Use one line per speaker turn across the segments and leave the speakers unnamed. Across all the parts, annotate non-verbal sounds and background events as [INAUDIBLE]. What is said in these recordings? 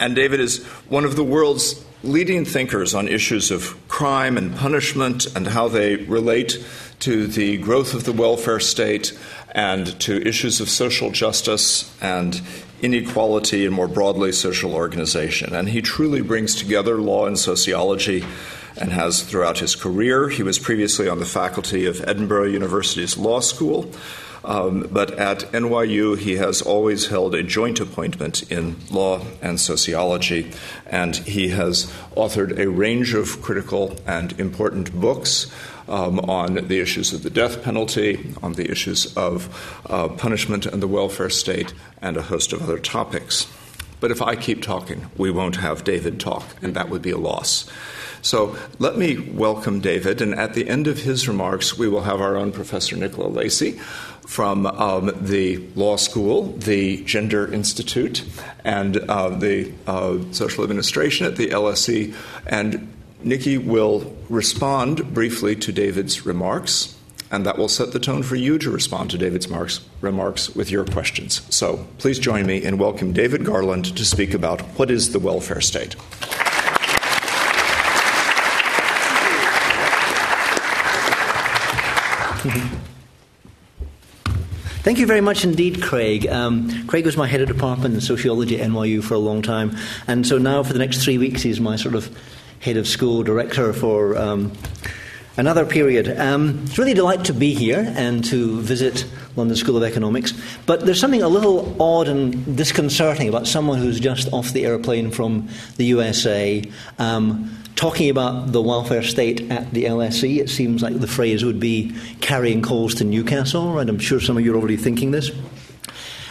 And David is one of the world's leading thinkers on issues of crime and punishment and how they relate to the growth of the welfare state and to issues of social justice and inequality and more broadly social organization. And he truly brings together law and sociology and has throughout his career. He was previously on the faculty of Edinburgh University's Law School. Um, but at NYU, he has always held a joint appointment in law and sociology, and he has authored a range of critical and important books. Um, on the issues of the death penalty, on the issues of uh, punishment and the welfare state, and a host of other topics. But if I keep talking, we won't have David talk, and that would be a loss. So let me welcome David, and at the end of his remarks, we will have our own Professor Nicola Lacey from um, the law school, the Gender Institute, and uh, the uh, social administration at the LSE. And Nikki will respond briefly to David's remarks, and that will set the tone for you to respond to David's marks, remarks with your questions. So please join me in welcoming David Garland to speak about what is the welfare state. [LAUGHS]
Thank you very much indeed, Craig. Um, Craig was my head of department in sociology at NYU for a long time, and so now for the next three weeks he's my sort of head of school director for um, another period. Um, it's really a delight to be here and to visit London School of Economics, but there's something a little odd and disconcerting about someone who's just off the airplane from the USA. Um, talking about the welfare state at the LSE, it seems like the phrase would be carrying coals to Newcastle, and I'm sure some of you are already thinking this.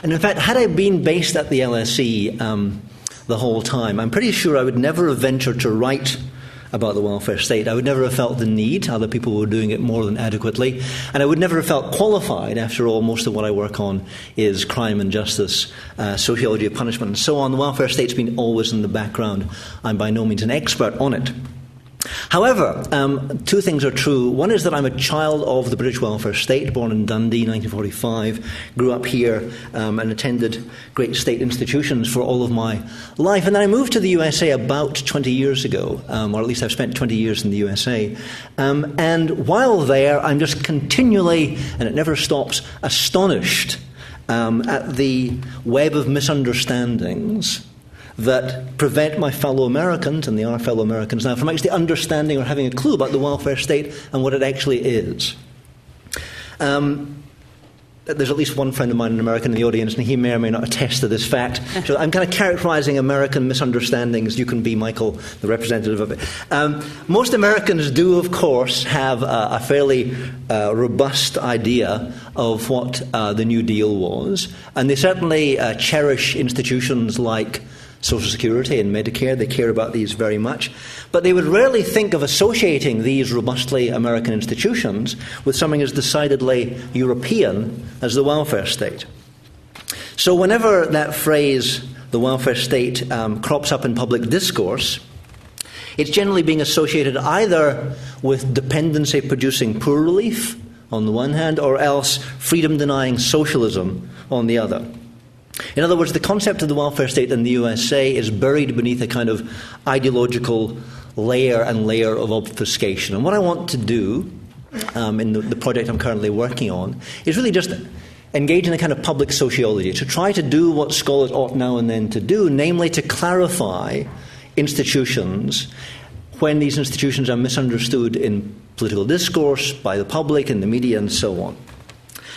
And in fact, had I been based at the LSE um, the whole time, I'm pretty sure I would never have ventured to write about the welfare state. I would never have felt the need. Other people were doing it more than adequately. And I would never have felt qualified. After all, most of what I work on is crime and justice, uh, sociology of punishment, and so on. The welfare state's been always in the background. I'm by no means an expert on it. However, um, two things are true. One is that I'm a child of the British welfare state, born in Dundee, 1945, grew up here um, and attended great state institutions for all of my life. And then I moved to the USA about 20 years ago, um, or at least I've spent 20 years in the USA. Um, and while there, I'm just continually, and it never stops, astonished um, at the web of misunderstandings that prevent my fellow Americans, and they are fellow Americans now, from actually understanding or having a clue about the welfare state and what it actually is. Um, there's at least one friend of mine, an American in the audience, and he may or may not attest to this fact. [LAUGHS] So I'm kind of characterizing American misunderstandings. You can be, Michael, the representative of it. Um, most Americans do, of course, have a, a fairly uh, robust idea of what uh, the New Deal was, and they certainly uh, cherish institutions like Social Security and Medicare. They care about these very much. But they would rarely think of associating these robustly American institutions with something as decidedly European as the welfare state. So, whenever that phrase, the welfare state, um, crops up in public discourse, it's generally being associated either with dependency producing poor relief on the one hand, or else freedom denying socialism on the other. In other words, the concept of the welfare state in the USA is buried beneath a kind of ideological layer and layer of obfuscation. And what I want to do um, in the, the project I'm currently working on is really just engage in a kind of public sociology to try to do what scholars ought now and then to do, namely to clarify institutions when these institutions are misunderstood in political discourse, by the public, in the media, and so on.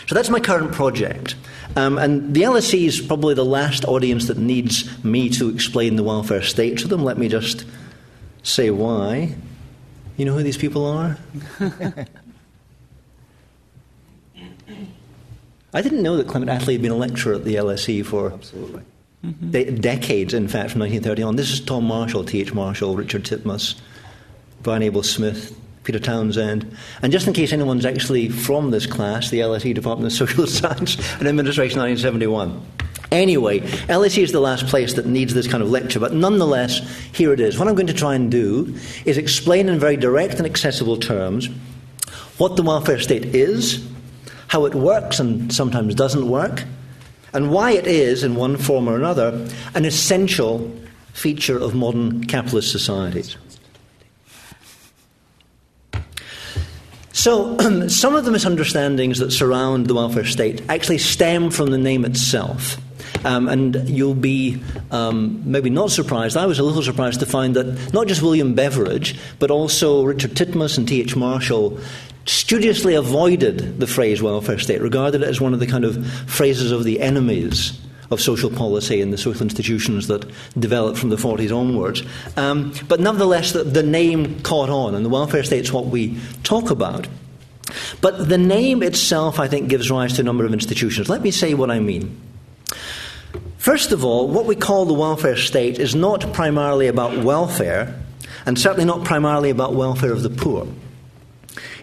So that's my current project. Um, and the LSE is probably the last audience that needs me to explain the welfare state to them. Let me just say why. You know who these people are? [LAUGHS] I didn't know that Clement Attlee had been a lecturer at the LSE for mm-hmm. de- decades, in fact, from 1930 on. This is Tom Marshall, T.H. Marshall, Richard Titmuss, Brian Abel Smith, Peter Townsend. And just in case anyone's actually from this class, the LSE Department of Social [LAUGHS] Science and Administration 1971. Anyway, LSE is the last place that needs this kind of lecture, but nonetheless, here it is. What I'm going to try and do is explain in very direct and accessible terms what the welfare state is, how it works and sometimes doesn't work, and why it is, in one form or another, an essential feature of modern capitalist societies. So, [CLEARS THROAT] some of the misunderstandings that surround the welfare state actually stem from the name itself. Um, and you'll be um, maybe not surprised. I was a little surprised to find that not just William Beveridge, but also Richard Titmuss and T.H. Marshall studiously avoided the phrase welfare state, regarded it as one of the kind of phrases of the enemies of social policy and the social institutions that developed from the 40s onwards. Um, but nevertheless, the, the name caught on, and the welfare state is what we talk about. But the name itself, I think, gives rise to a number of institutions. Let me say what I mean. First of all, what we call the welfare state is not primarily about welfare, and certainly not primarily about welfare of the poor.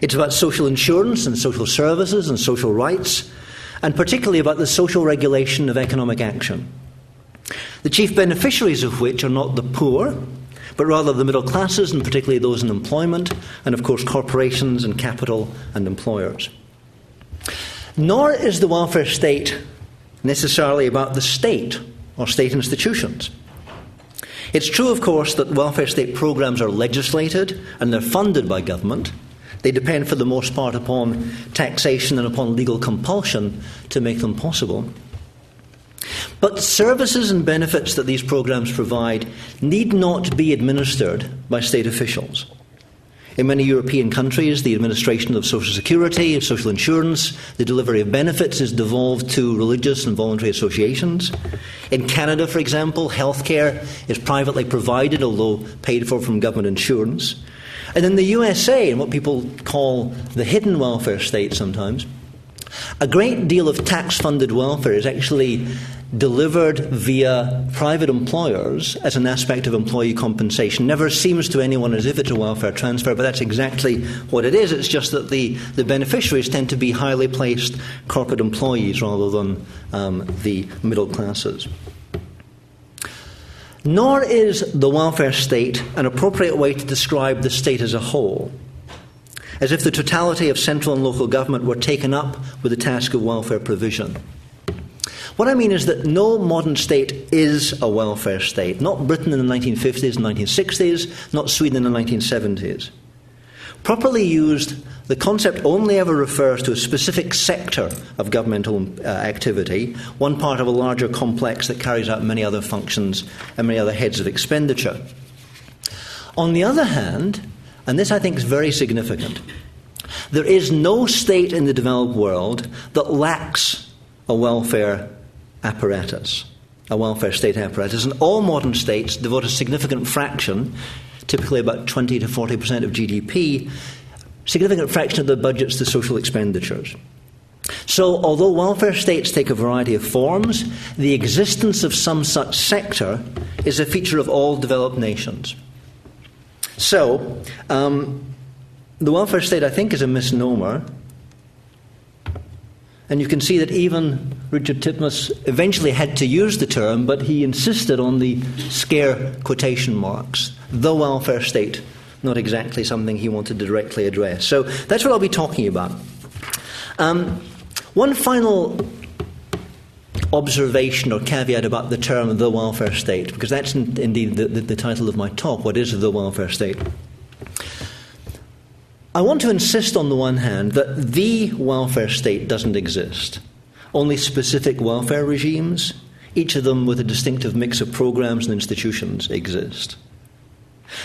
It's about social insurance and social services and social rights, and particularly about the social regulation of economic action. The chief beneficiaries of which are not the poor, but rather the middle classes, and particularly those in employment, and of course corporations and capital and employers. Nor is the welfare state necessarily about the state or state institutions. It's true, of course, that welfare state programs are legislated and they're funded by government, they depend for the most part upon taxation and upon legal compulsion to make them possible. But services and benefits that these programs provide need not be administered by state officials. In many European countries, the administration of social security, of social insurance, the delivery of benefits is devolved to religious and voluntary associations. In Canada, for example, healthcare is privately provided, although paid for from government insurance. And in the USA, in what people call the hidden welfare state sometimes, a great deal of tax funded welfare is actually delivered via private employers as an aspect of employee compensation. Never seems to anyone as if it's a welfare transfer, but that's exactly what it is. It's just that the, the beneficiaries tend to be highly placed corporate employees rather than um, the middle classes. Nor is the welfare state an appropriate way to describe the state as a whole, as if the totality of central and local government were taken up with the task of welfare provision. What I mean is that no modern state is a welfare state, not Britain in the 1950s and 1960s, not Sweden in the 1970s. Properly used, the concept only ever refers to a specific sector of governmental uh, activity, one part of a larger complex that carries out many other functions and many other heads of expenditure. On the other hand, and this I think is very significant, there is no state in the developed world that lacks a welfare apparatus, a welfare state apparatus, and all modern states devote a significant fraction typically about 20 to 40% of GDP, significant fraction of the budgets to social expenditures. So, although welfare states take a variety of forms, the existence of some such sector is a feature of all developed nations. So, um, the welfare state, I think, is a misnomer. And you can see that even Richard Titmuss eventually had to use the term, but he insisted on the scare quotation marks the welfare state, not exactly something he wanted to directly address. So that's what I'll be talking about. Um, one final observation or caveat about the term the welfare state, because that's in, indeed the, the, the title of my talk. What is the welfare state? I want to insist, on the one hand, that the welfare state doesn't exist. Only specific welfare regimes, each of them with a distinctive mix of programs and institutions, exist.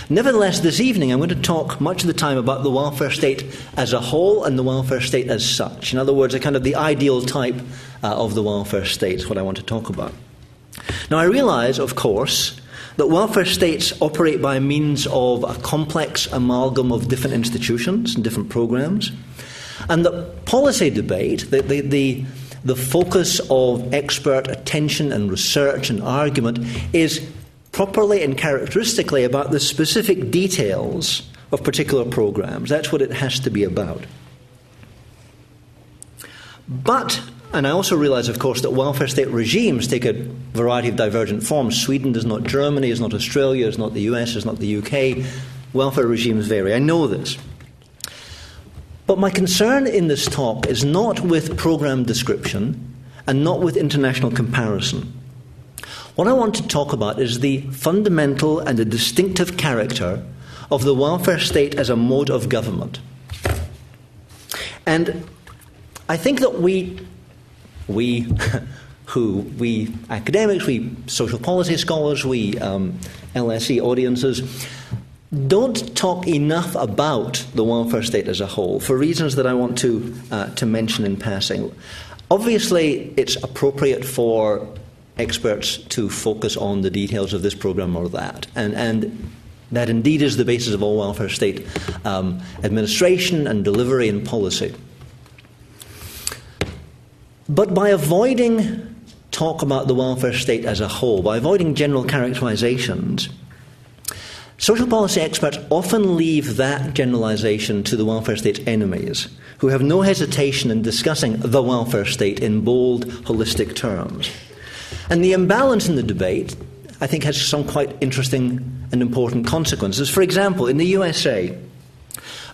Nevertheless, this evening I'm going to talk much of the time about the welfare state as a whole and the welfare state as such. In other words, a kind of the ideal type uh, of the welfare state is what I want to talk about. Now, I realize, of course, that welfare states operate by means of a complex amalgam of different institutions and different programs, and that policy debate, the, the, the, the focus of expert attention and research and argument, is properly and characteristically about the specific details of particular programs. That's what it has to be about. But, and I also realize, of course, that welfare state regimes take a variety of divergent forms. Sweden is not Germany, is not Australia, is not the US, is not the UK. Welfare regimes vary. I know this. But my concern in this talk is not with program description and not with international comparison. What I want to talk about is the fundamental and the distinctive character of the welfare state as a mode of government. And I think that we, we [LAUGHS] who, we academics, we social policy scholars, we um, LSE audiences, don't talk enough about the welfare state as a whole for reasons that I want to, uh, to mention in passing. Obviously, it's appropriate for experts to focus on the details of this program or that, and, and that indeed is the basis of all welfare state um, administration and delivery and policy. But by avoiding talk about the welfare state as a whole, by avoiding general characterizations, social policy experts often leave that generalization to the welfare state's enemies, who have no hesitation in discussing the welfare state in bold, holistic terms. And the imbalance in the debate, I think, has some quite interesting and important consequences. For example, in the USA,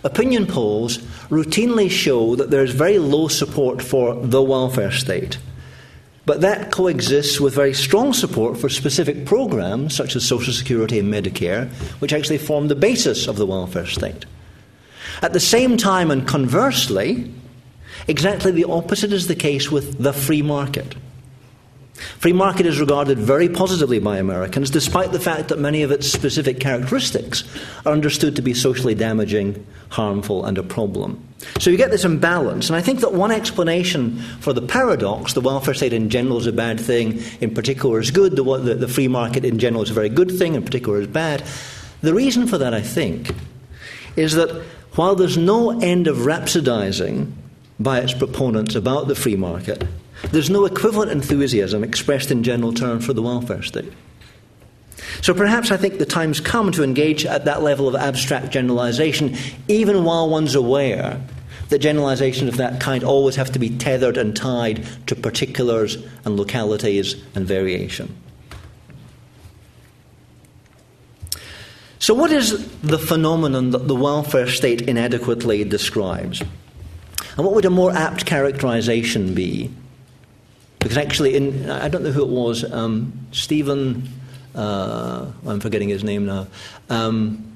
opinion polls routinely show that there is very low support for the welfare state. But that coexists with very strong support for specific programs such as Social Security and Medicare, which actually form the basis of the welfare state. At the same time, and conversely, exactly the opposite is the case with the free market. Free market is regarded very positively by Americans, despite the fact that many of its specific characteristics are understood to be socially damaging, harmful, and a problem. So you get this imbalance, and I think that one explanation for the paradox, the welfare state in general is a bad thing, in particular is good, the, the, the free market in general is a very good thing, in particular is bad. The reason for that, I think, is that while there's no end of rhapsodizing by its proponents about the free market, there's no equivalent enthusiasm expressed in general terms for the welfare state. So perhaps I think the time's come to engage at that level of abstract generalization, even while one's aware that generalizations of that kind always have to be tethered and tied to particulars and localities and variation. So, what is the phenomenon that the welfare state inadequately describes? And what would a more apt characterization be because actually, in, I don't know who it was, um, Stephen, uh, I'm forgetting his name now. Um,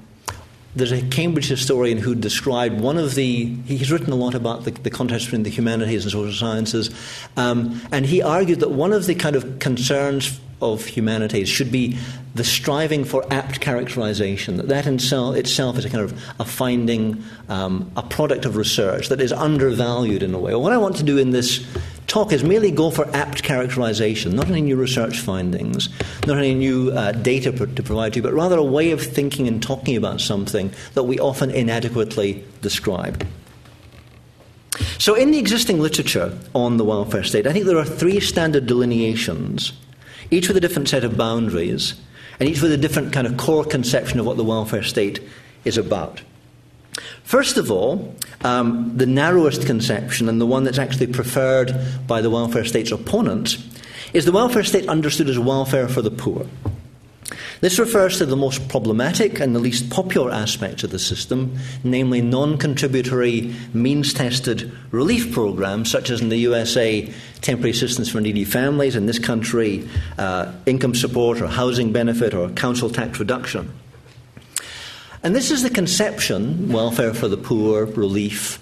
there's a Cambridge historian who described one of the. He's written a lot about the, the contest between the humanities and social sciences, um, and he argued that one of the kind of concerns of humanities should be the striving for apt characterization, that that itself is a kind of a finding, um, a product of research that is undervalued in a way. Well, what I want to do in this talk is merely go for apt characterization, not any new research findings, not any new uh, data to provide to you, but rather a way of thinking and talking about something that we often inadequately describe. So, in the existing literature on the welfare state, I think there are three standard delineations each with a different set of boundaries, and each with a different kind of core conception of what the welfare state is about. First of all, um, the narrowest conception, and the one that's actually preferred by the welfare state's opponents, is the welfare state understood as welfare for the poor. This refers to the most problematic and the least popular aspects of the system, namely non contributory, means tested relief programs, such as in the USA, temporary assistance for needy families, in this country, uh, income support or housing benefit or council tax reduction. And this is the conception welfare for the poor, relief,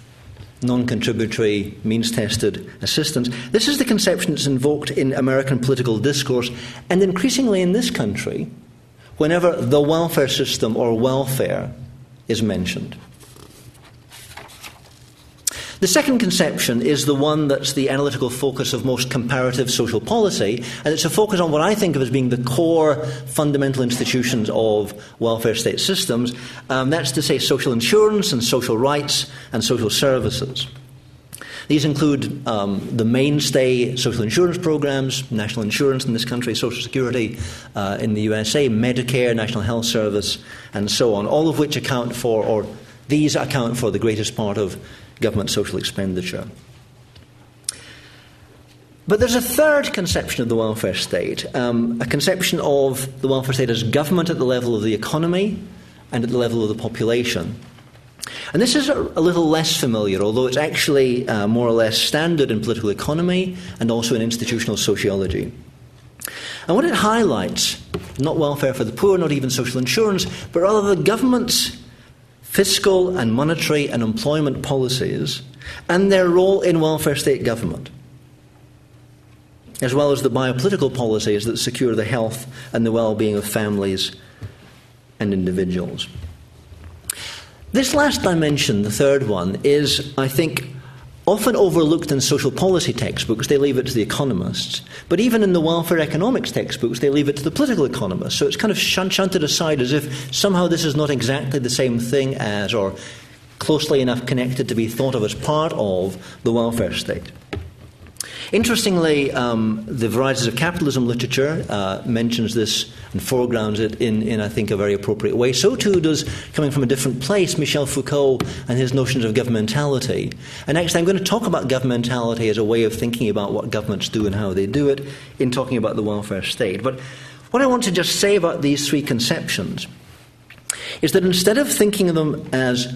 non contributory, means tested assistance. This is the conception that's invoked in American political discourse and increasingly in this country whenever the welfare system or welfare is mentioned. The second conception is the one that's the analytical focus of most comparative social policy, and it's a focus on what I think of as being the core fundamental institutions of welfare state systems. Um, that's to say, social insurance and social rights and social services. These include um, the mainstay social insurance programs, national insurance in this country, Social Security uh, in the USA, Medicare, National Health Service, and so on, all of which account for, or these account for the greatest part of government social expenditure. But there's a third conception of the welfare state, um, a conception of the welfare state as government at the level of the economy and at the level of the population. And this is a, a little less familiar, although it's actually uh, more or less standard in political economy and also in institutional sociology. And what it highlights, not welfare for the poor, not even social insurance, but rather the government's fiscal and monetary and employment policies and their role in welfare state government, as well as the biopolitical policies that secure the health and the well being of families and individuals. This last dimension, the third one, is, I think, often overlooked in social policy textbooks. They leave it to the economists. But even in the welfare economics textbooks, they leave it to the political economists. So it's kind of shunted aside as if somehow this is not exactly the same thing as, or closely enough connected to be thought of as part of the welfare state. Interestingly, um, the Varieties of Capitalism literature uh, mentions this and foregrounds it in, in, I think, a very appropriate way. So too does, coming from a different place, Michel Foucault and his notions of governmentality. And actually, I'm going to talk about governmentality as a way of thinking about what governments do and how they do it in talking about the welfare state. But what I want to just say about these three conceptions is that instead of thinking of them as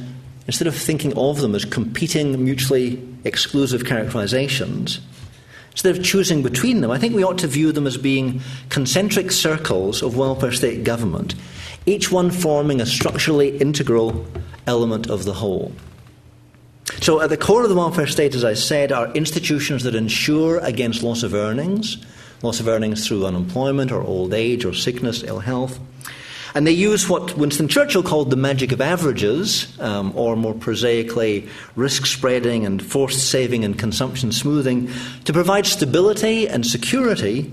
instead of thinking of them as competing, mutually exclusive characterizations, Instead of choosing between them, I think we ought to view them as being concentric circles of welfare state government, each one forming a structurally integral element of the whole. So, at the core of the welfare state, as I said, are institutions that ensure against loss of earnings, loss of earnings through unemployment or old age or sickness, ill health, and they use what Winston Churchill called the magic of averages, um, or more prosaically, risk spreading and forced saving and consumption smoothing, to provide stability and security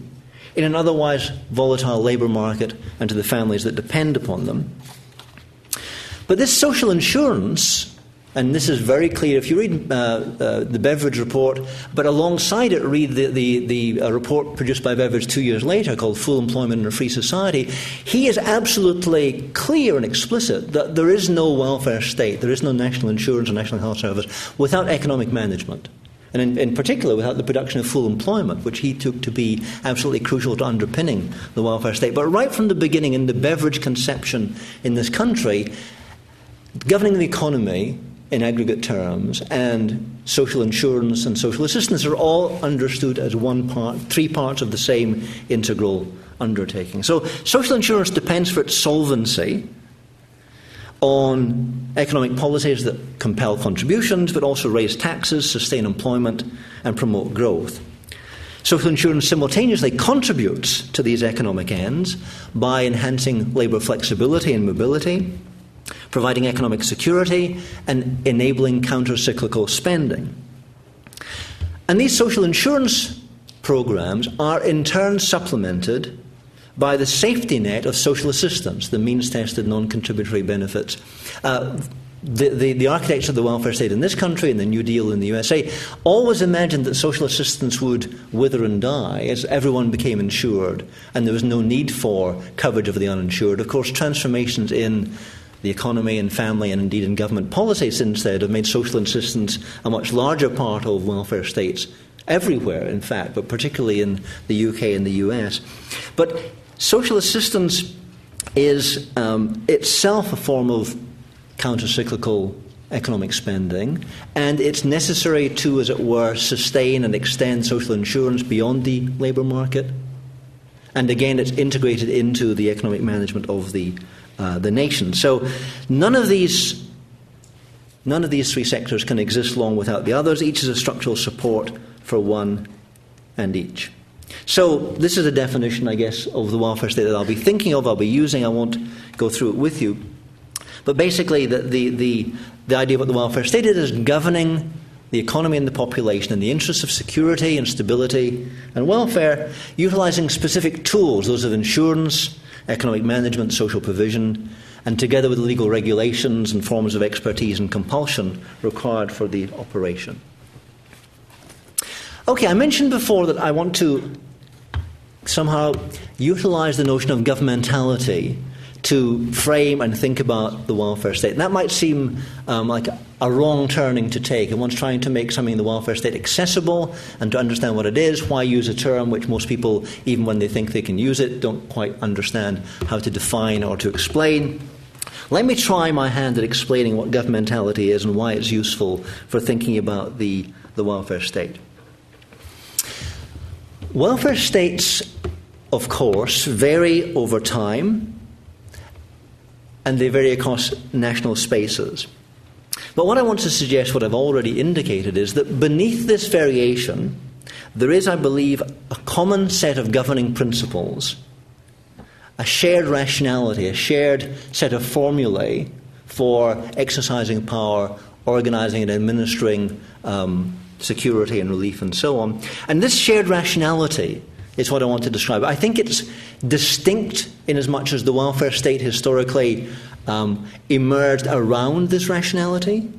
in an otherwise volatile labour market and to the families that depend upon them. But this social insurance and this is very clear. If you read uh, uh, the Beveridge report, but alongside it, read the, the, the uh, report produced by Beveridge two years later called Full Employment in a Free Society, he is absolutely clear and explicit that there is no welfare state, there is no national insurance or national health service without economic management. And in, in, particular, without the production of full employment, which he took to be absolutely crucial to underpinning the welfare state. But right from the beginning, in the Beveridge conception in this country, governing the economy in aggregate terms, and social insurance and social assistance are all understood as one part, three parts of the same integral undertaking. So, social insurance depends for its solvency on economic policies that compel contributions but also raise taxes, sustain employment, and promote growth. Social insurance simultaneously contributes to these economic ends by enhancing labour flexibility and mobility providing economic security, and enabling counter cyclical spending. And these social insurance programs are in turn supplemented by the safety net of social assistance, the means tested non contributory benefits. Uh, the, the, the, architects of the welfare state in this country and the New Deal in the USA always imagined that social assistance would wither and die as everyone became insured and there was no need for coverage of the uninsured. Of course, transformations in the economy and family and indeed in government policy since then have made social assistance a much larger part of welfare states everywhere, in fact, but particularly in the UK and the US. But social assistance is um, itself a form of counter cyclical economic spending, and it's necessary to, as it were, sustain and extend social insurance beyond the labour market. And again, it's integrated into the economic management of the uh, the nation. So none of these none of these three sectors can exist long without the others. Each is a structural support for one and each. So this is a definition, I guess, of the welfare state that I'll be thinking of, I'll be using. I won't go through it with you. But basically, the, the, the, the idea of what the welfare state is is governing the economy and the population in the interests of security and stability and welfare, utilizing specific tools, those of insurance, economic management, social provision, and together with legal regulations and forms of expertise and compulsion required for the operation. Okay, I mentioned before that I want to somehow utilize the notion of governmentality to frame and think about the welfare state. And that might seem um, like a wrong turning to take. And one's trying to make something in the welfare state accessible and to understand what it is. Why use a term which most people, even when they think they can use it, don't quite understand how to define or to explain? Let me try my hand at explaining what governmentality is and why it's useful for thinking about the, the welfare state. Welfare states of course, vary over time and they vary across national spaces. But what I want to suggest, what I've already indicated, is that beneath this variation, there is, I believe, a common set of governing principles, a shared rationality, a shared set of formulae for exercising power, organizing and administering um, security and relief, and so on. And this shared rationality is what I want to describe. I think it's distinct in as much as the welfare state historically um, emerged around this rationality,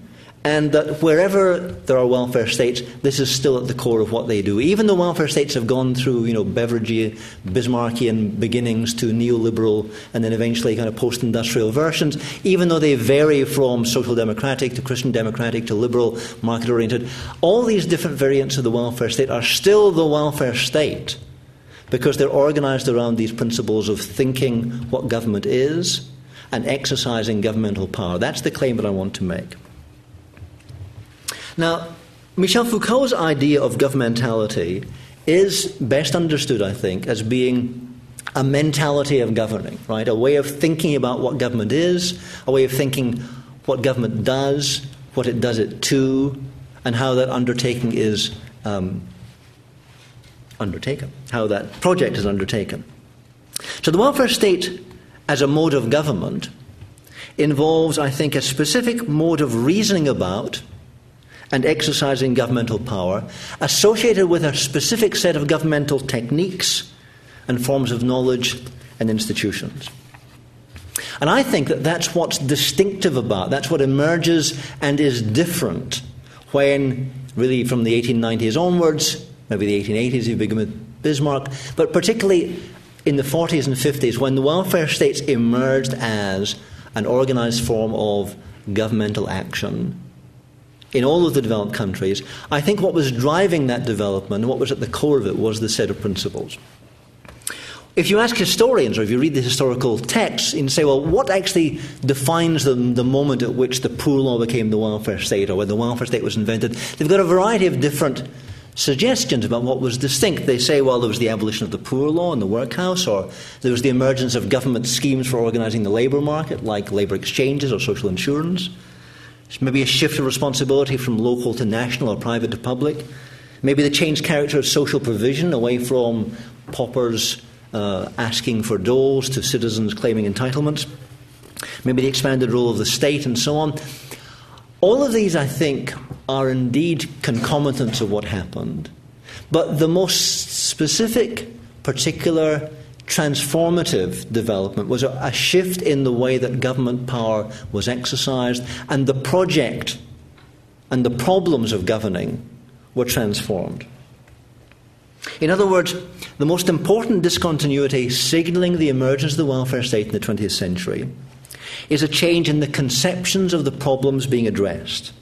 and that wherever there are welfare states, this is still at the core of what they do. Even though welfare states have gone through, you know, Beveridgean, Bismarckian beginnings to neoliberal and then eventually kind of post-industrial versions, even though they vary from social democratic to Christian democratic to liberal, market-oriented, all these different variants of the welfare state are still the welfare state because they're organized around these principles of thinking what government is and exercising governmental power. That's the claim that I want to make. Now, Michel Foucault's idea of governmentality is best understood, I think, as being a mentality of governing, right? A way of thinking about what government is, a way of thinking what government does, what it does it to, and how that undertaking is um, undertaken, how that project is undertaken. So the welfare state as a mode of government involves, I think, a specific mode of reasoning about and exercising governmental power associated with a specific set of governmental techniques and forms of knowledge and institutions. And I think that that's what's distinctive about, that's what emerges and is different when, really, from the 1890s onwards, maybe the 1880s, you begin with Bismarck, but particularly in the 40s and 50s, when the welfare states emerged as an organized form of governmental action in all of the developed countries, I think what was driving that development, and what was at the core of it, was the set of principles. If you ask historians, or if you read the historical texts, and say, well, what actually defines the, the moment at which the poor law became the welfare state, or when the welfare state was invented, they've got a variety of different suggestions about what was distinct. They say, well, there was the abolition of the poor law in the workhouse, or there was the emergence of government schemes for organizing the labor market, like labor exchanges or social insurance. Maybe a shift of responsibility from local to national or private to public. Maybe the changed character of social provision away from paupers uh, asking for doles to citizens claiming entitlements. Maybe the expanded role of the state and so on. All of these, I think, are indeed concomitants of what happened. But the most specific, particular, transformative development was a, shift in the way that government power was exercised, and the project and the problems of governing were transformed. In other words, the most important discontinuity signaling the emergence of the welfare state in the 20th century is a change in the conceptions of the problems being addressed.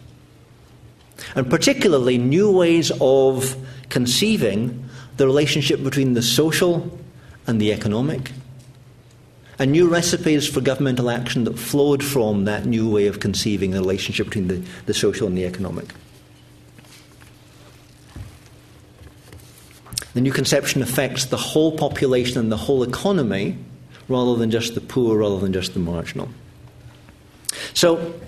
And particularly, new ways of conceiving the relationship between the social and the economic, and new recipes for governmental action that flowed from that new way of conceiving the relationship between the, the social and the economic. The new conception affects the whole population and the whole economy rather than just the poor, rather than just the marginal. So,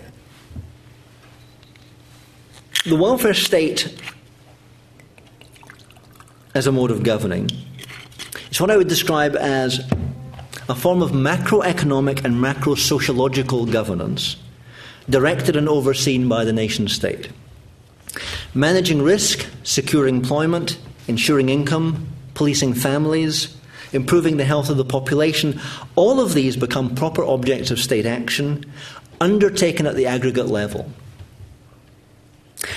the welfare state as a mode of governing is what I would describe as a form of macroeconomic and macro sociological governance directed and overseen by the nation state. Managing risk, securing employment, ensuring income, policing families, improving the health of the population, all of these become proper objects of state action undertaken at the aggregate level.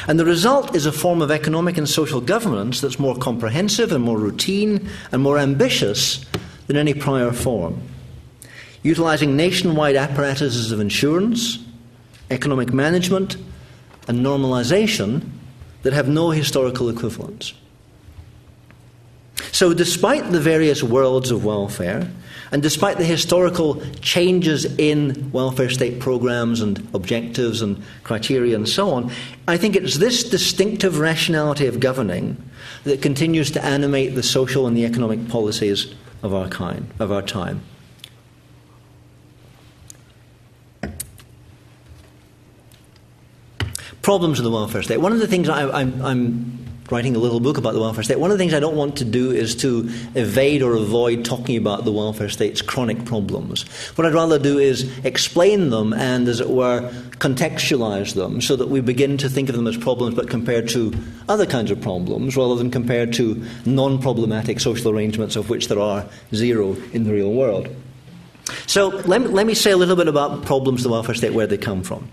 And the result is a form of economic and social governance that's more comprehensive and more routine and more ambitious than any prior form, utilizing nationwide apparatuses of insurance, economic management, and normalization that have no historical equivalents. So, despite the various worlds of welfare, and despite the historical changes in welfare state programs and objectives and criteria and so on, I think it's this distinctive rationality of governing that continues to animate the social and the economic policies of our kind, of our time. Problems in the welfare state. One of the things I, am writing a little book about the welfare state. One of the things I don't want to do is to evade or avoid talking about the welfare state's chronic problems. What I'd rather do is explain them and, as it were, contextualize them so that we begin to think of them as problems but compared to other kinds of problems rather than compared to non problematic social arrangements of which there are zero in the real world. So let me, let me say a little bit about problems of the welfare state, where they come from.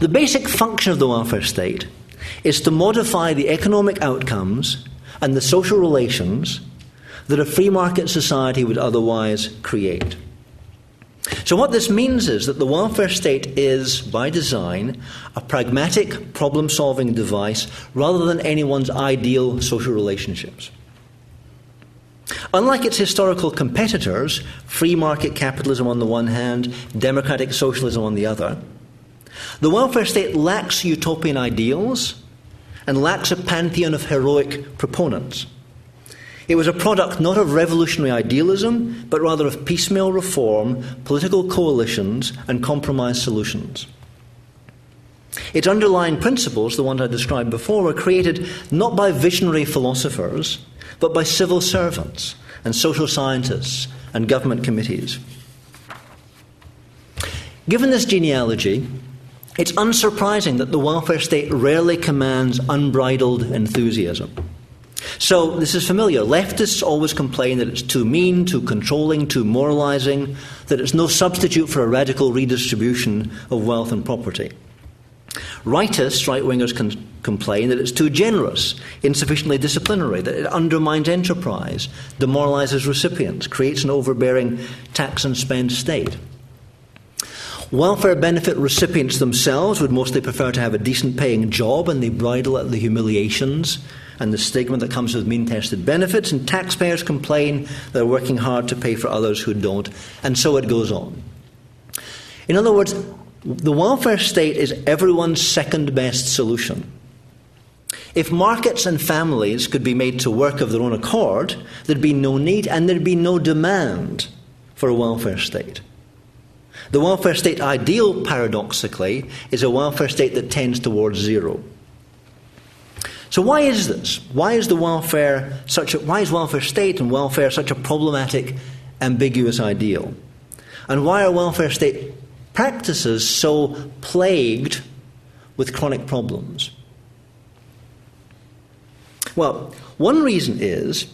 The basic function of the welfare state is to modify the economic outcomes and the social relations that a free market society would otherwise create. So, what this means is that the welfare state is, by design, a pragmatic problem solving device rather than anyone's ideal social relationships. Unlike its historical competitors, free market capitalism on the one hand, democratic socialism on the other, the welfare state lacks utopian ideals and lacks a pantheon of heroic proponents. It was a product not of revolutionary idealism, but rather of piecemeal reform, political coalitions, and compromise solutions. Its underlying principles, the ones I described before, were created not by visionary philosophers, but by civil servants and social scientists and government committees. Given this genealogy, it's unsurprising that the welfare state rarely commands unbridled enthusiasm. So, this is familiar. Leftists always complain that it's too mean, too controlling, too moralizing, that it's no substitute for a radical redistribution of wealth and property. Rightists, right wingers, can complain that it's too generous, insufficiently disciplinary, that it undermines enterprise, demoralizes recipients, creates an overbearing tax and spend state. Welfare benefit recipients themselves would mostly prefer to have a decent paying job and they bridle at the humiliations and the stigma that comes with mean tested benefits, and taxpayers complain they're working hard to pay for others who don't, and so it goes on. In other words, the welfare state is everyone's second best solution. If markets and families could be made to work of their own accord, there'd be no need and there'd be no demand for a welfare state. The welfare state ideal, paradoxically, is a welfare state that tends towards zero. So why is this? Why is the welfare such a, why is welfare state and welfare such a problematic, ambiguous ideal? And why are welfare state practices so plagued with chronic problems? Well, one reason is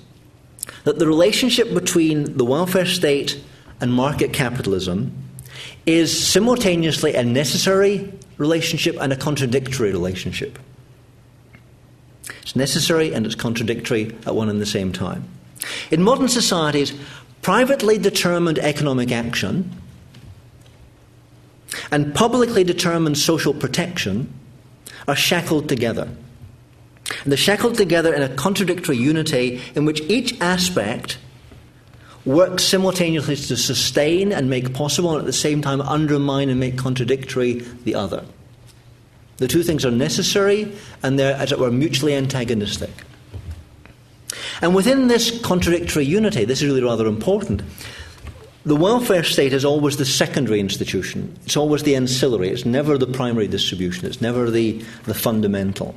that the relationship between the welfare state and market capitalism is simultaneously a necessary relationship and a contradictory relationship. It's necessary and it's contradictory at one and the same time. In modern societies, privately determined economic action and publicly determined social protection are shackled together. And they're shackled together in a contradictory unity in which each aspect work simultaneously to sustain and make possible, and at the same time undermine and make contradictory the other. The two things are necessary and they're, as it were, mutually antagonistic. And within this contradictory unity, this is really rather important. The welfare state is always the secondary institution. It's always the ancillary. It's never the primary distribution. It's never the, the fundamental.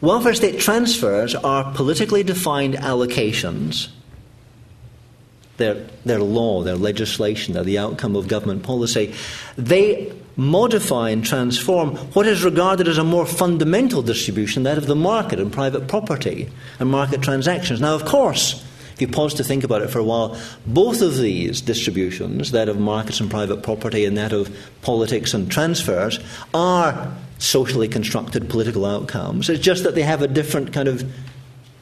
Welfare state transfers are politically defined allocations their, their law, their legislation, they're the outcome of government policy, they modify and transform what is regarded as a more fundamental distribution, that of the market and private property and market transactions. Now, of course, if you pause to think about it for a while, both of these distributions, that of markets and private property and that of politics and transfers, are socially constructed political outcomes. It's just that they have a different kind of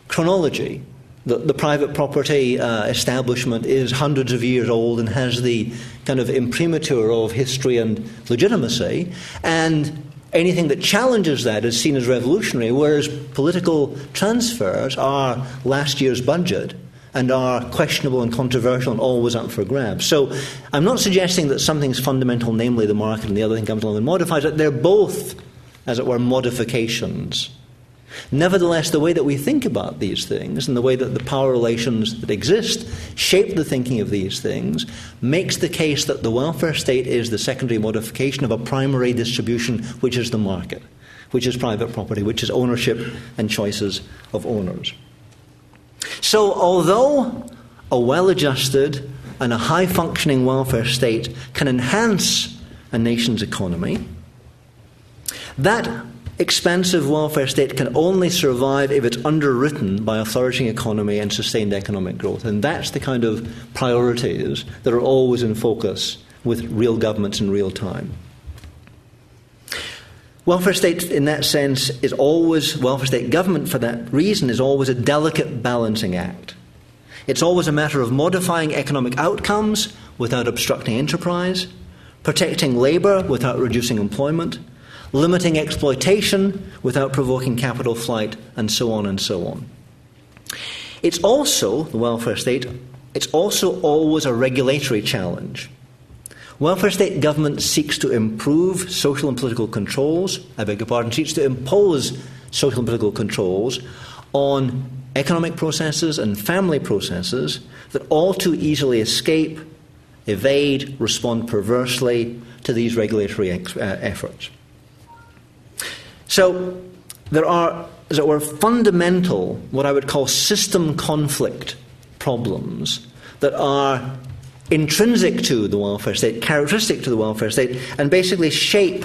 chronology the, the private property uh, establishment is hundreds of years old and has the kind of imprimatur of history and legitimacy, and anything that challenges that is seen as revolutionary, whereas political transfers are last year's budget and are questionable and controversial and always up for grabs. So I'm not suggesting that something's fundamental, namely the market, and the other thing comes along and modifies it. They're both, as it were, modifications Nevertheless, the way that we think about these things and the way that the power relations that exist shape the thinking of these things makes the case that the welfare state is the secondary modification of a primary distribution, which is the market, which is private property, which is ownership and choices of owners. So, although a well adjusted and a high functioning welfare state can enhance a nation's economy, that expansive welfare state can only survive if it's underwritten by a flourishing economy and sustained economic growth. And that's the kind of priorities that are always in focus with real governments in real time. Welfare state, in that sense, is always, welfare state government for that reason, is always a delicate balancing act. It's always a matter of modifying economic outcomes without obstructing enterprise, protecting labour without reducing employment, limiting exploitation without provoking capital flight, and so on and so on. It's also, the welfare state, it's also always a regulatory challenge. Welfare state government seeks to improve social and political controls, I beg your pardon, seeks to impose social and political controls on economic processes and family processes that all too easily escape, evade, respond perversely to these regulatory ex- uh, efforts. So there are, as it were, fundamental, what I would call system conflict problems that are intrinsic to the welfare state, characteristic to the welfare state, and basically shape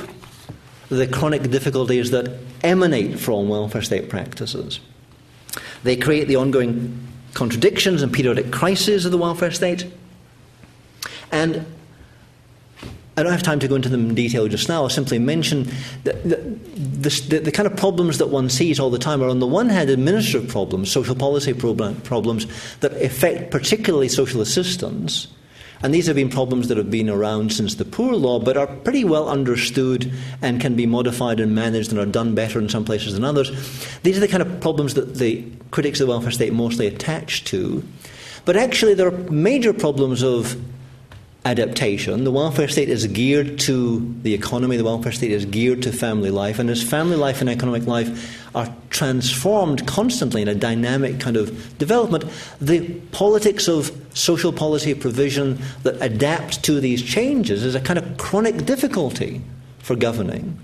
the chronic difficulties that emanate from welfare state practices. They create the ongoing contradictions and periodic crises of the welfare state. And I don't have time to go into them in detail just now. I'll simply mention the, the, the, the, kind of problems that one sees all the time are, on the one hand, administrative problems, social policy problem, problems that affect particularly social assistance. And these have been problems that have been around since the Poor Law, but are pretty well understood and can be modified and managed and are done better in some places than others. These are the kind of problems that the critics of the welfare state mostly attach to. But actually, there are major problems of adaptation. The welfare state is geared to the economy, the welfare state is geared to family life, and as family life and economic life are transformed constantly in a dynamic kind of development, the politics of social policy provision that adapt to these changes is a kind of chronic difficulty for governing.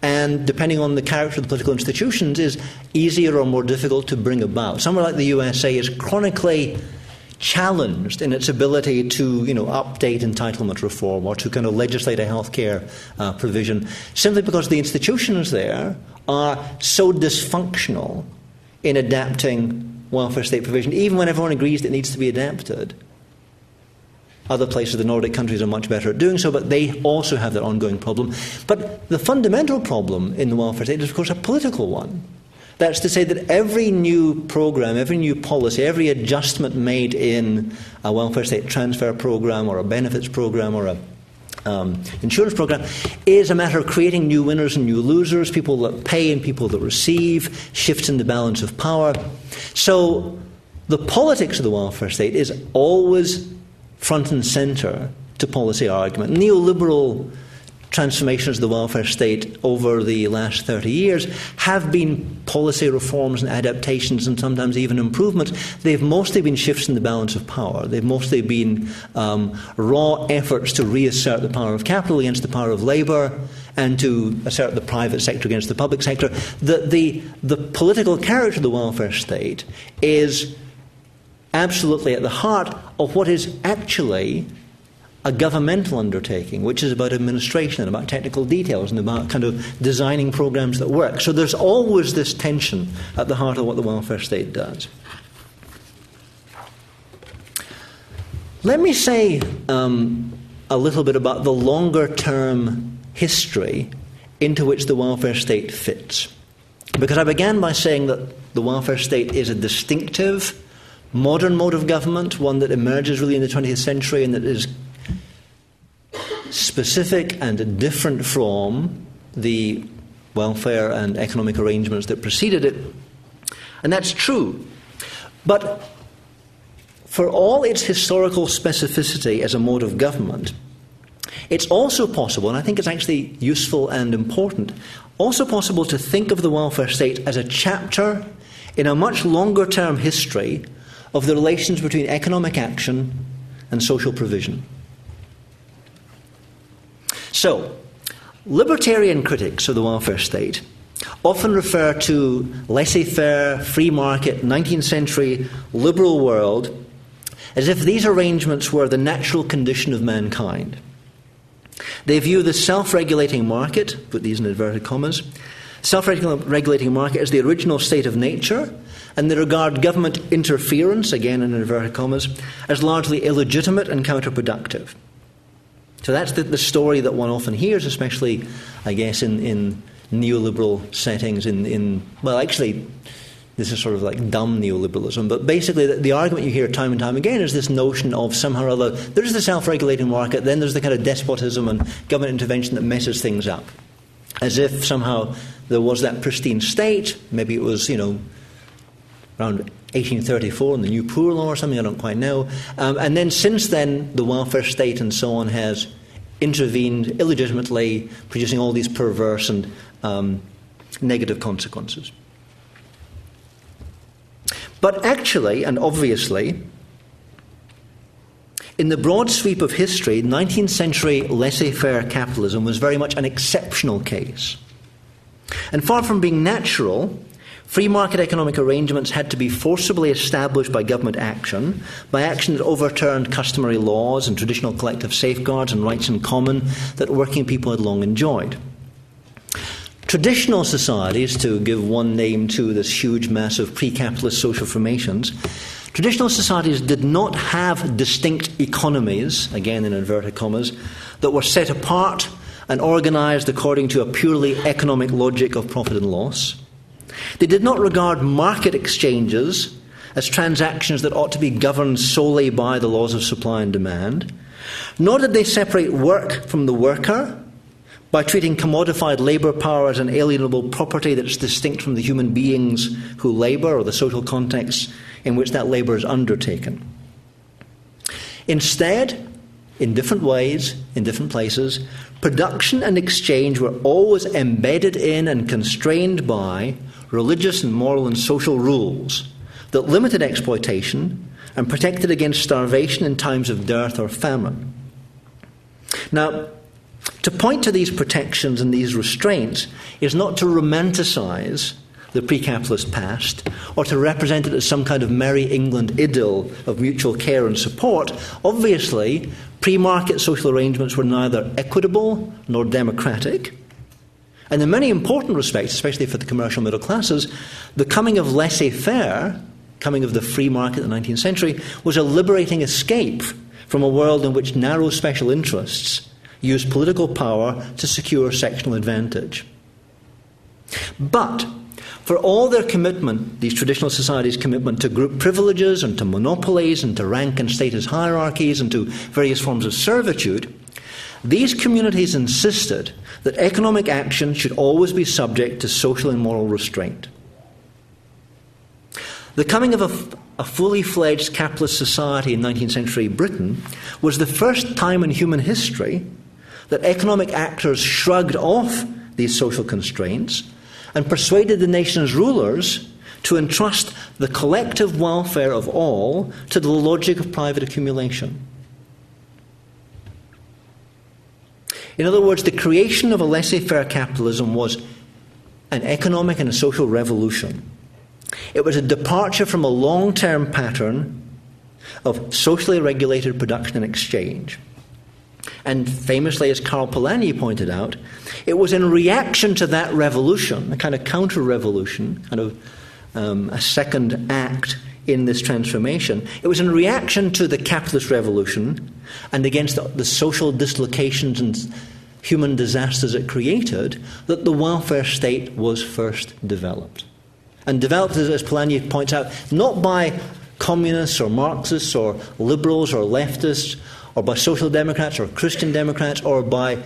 And depending on the character of the political institutions, is easier or more difficult to bring about. Somewhere like the USA is chronically challenged in its ability to, you know, update entitlement reform or to kind of legislate a healthcare uh, provision, simply because the institutions there are so dysfunctional in adapting welfare state provision, even when everyone agrees that it needs to be adapted. Other places, the Nordic countries, are much better at doing so, but they also have that ongoing problem. But the fundamental problem in the welfare state is, of course, a political one. That's to say that every new program, every new policy, every adjustment made in a welfare state transfer program or a benefits program or a um, insurance program is a matter of creating new winners and new losers, people that pay and people that receive, shifts in the balance of power. So the politics of the welfare state is always front and centre to policy argument. Neoliberal transformations of the welfare state over the last 30 years have been policy reforms and adaptations and sometimes even improvements. They've mostly been shifts in the balance of power. They've mostly been um, raw efforts to reassert the power of capital against the power of labour and to assert the private sector against the public sector. The, the, the political character of the welfare state is absolutely at the heart of what is actually a governmental undertaking, which is about administration and about technical details and about kind of designing programs that work. So there's always this tension at the heart of what the welfare state does. Let me say um, a little bit about the longer term history into which the welfare state fits. Because I began by saying that the welfare state is a distinctive, modern mode of government, one that emerges really in the 20th century and that is specific and different from the welfare and economic arrangements that preceded it. And that's true. But for all its historical specificity as a mode of government, It's also possible, and I think it's actually useful and important, also possible to think of the welfare state as a chapter in a much longer term history of the relations between economic action and social provision. So, libertarian critics of the welfare state often refer to laissez faire, free market, 19th century liberal world as if these arrangements were the natural condition of mankind. They view the self regulating market, put these in inverted commas, self regulating market as the original state of nature, and they regard government interference, again in inverted commas, as largely illegitimate and counterproductive. So that's the, the story that one often hears, especially, I guess, in, in neoliberal settings, in, in, well, actually, this is sort of like dumb neoliberalism, but basically the, the, argument you hear time and time again is this notion of somehow or other there's the self regulating market, then there's the kind of despotism and government intervention that messes things up. As if somehow there was that pristine state, maybe it was, you know, around 1834 in the New Poor Law or something, I don't quite know. Um, and then since then, the welfare state and so on has intervened illegitimately, producing all these perverse and um, negative consequences. But actually, and obviously, in the broad sweep of history, 19th century laissez faire capitalism was very much an exceptional case. And far from being natural, free market economic arrangements had to be forcibly established by government action, by action that overturned customary laws and traditional collective safeguards and rights in common that working people had long enjoyed. Traditional societies, to give one name to this huge mass of pre capitalist social formations, traditional societies did not have distinct economies, again in inverted commas, that were set apart and organized according to a purely economic logic of profit and loss. They did not regard market exchanges as transactions that ought to be governed solely by the laws of supply and demand, nor did they separate work from the worker by treating commodified labour power as an alienable property that's distinct from the human beings who labour or the social context in which that labour is undertaken. Instead, in different ways, in different places, production and exchange were always embedded in and constrained by religious and moral and social rules that limited exploitation and protected against starvation in times of dearth or famine. Now, to point to these protections and these restraints is not to romanticize the pre capitalist past or to represent it as some kind of merry England idyll of mutual care and support. Obviously, pre market social arrangements were neither equitable nor democratic. And in many important respects, especially for the commercial middle classes, the coming of laissez faire, coming of the free market in the 19th century, was a liberating escape from a world in which narrow special interests used political power to secure sectional advantage. But for all their commitment, these traditional societies' commitment to group privileges and to monopolies and to rank and status hierarchies and to various forms of servitude, these communities insisted that economic action should always be subject to social and moral restraint. The coming of a, a fully fledged capitalist society in 19th century Britain was the first time in human history that economic actors shrugged off these social constraints and persuaded the nation's rulers to entrust the collective welfare of all to the logic of private accumulation. In other words, the creation of a laissez faire capitalism was an economic and a social revolution. It was a departure from a long term pattern of socially regulated production and exchange. And famously, as Karl Polanyi pointed out, it was in reaction to that revolution, a kind of counter revolution, kind of um, a second act in this transformation. It was in reaction to the capitalist revolution and against the, the social dislocations and human disasters it created that the welfare state was first developed. And developed, as Polanyi points out, not by communists or Marxists or liberals or leftists or by social democrats or Christian democrats or by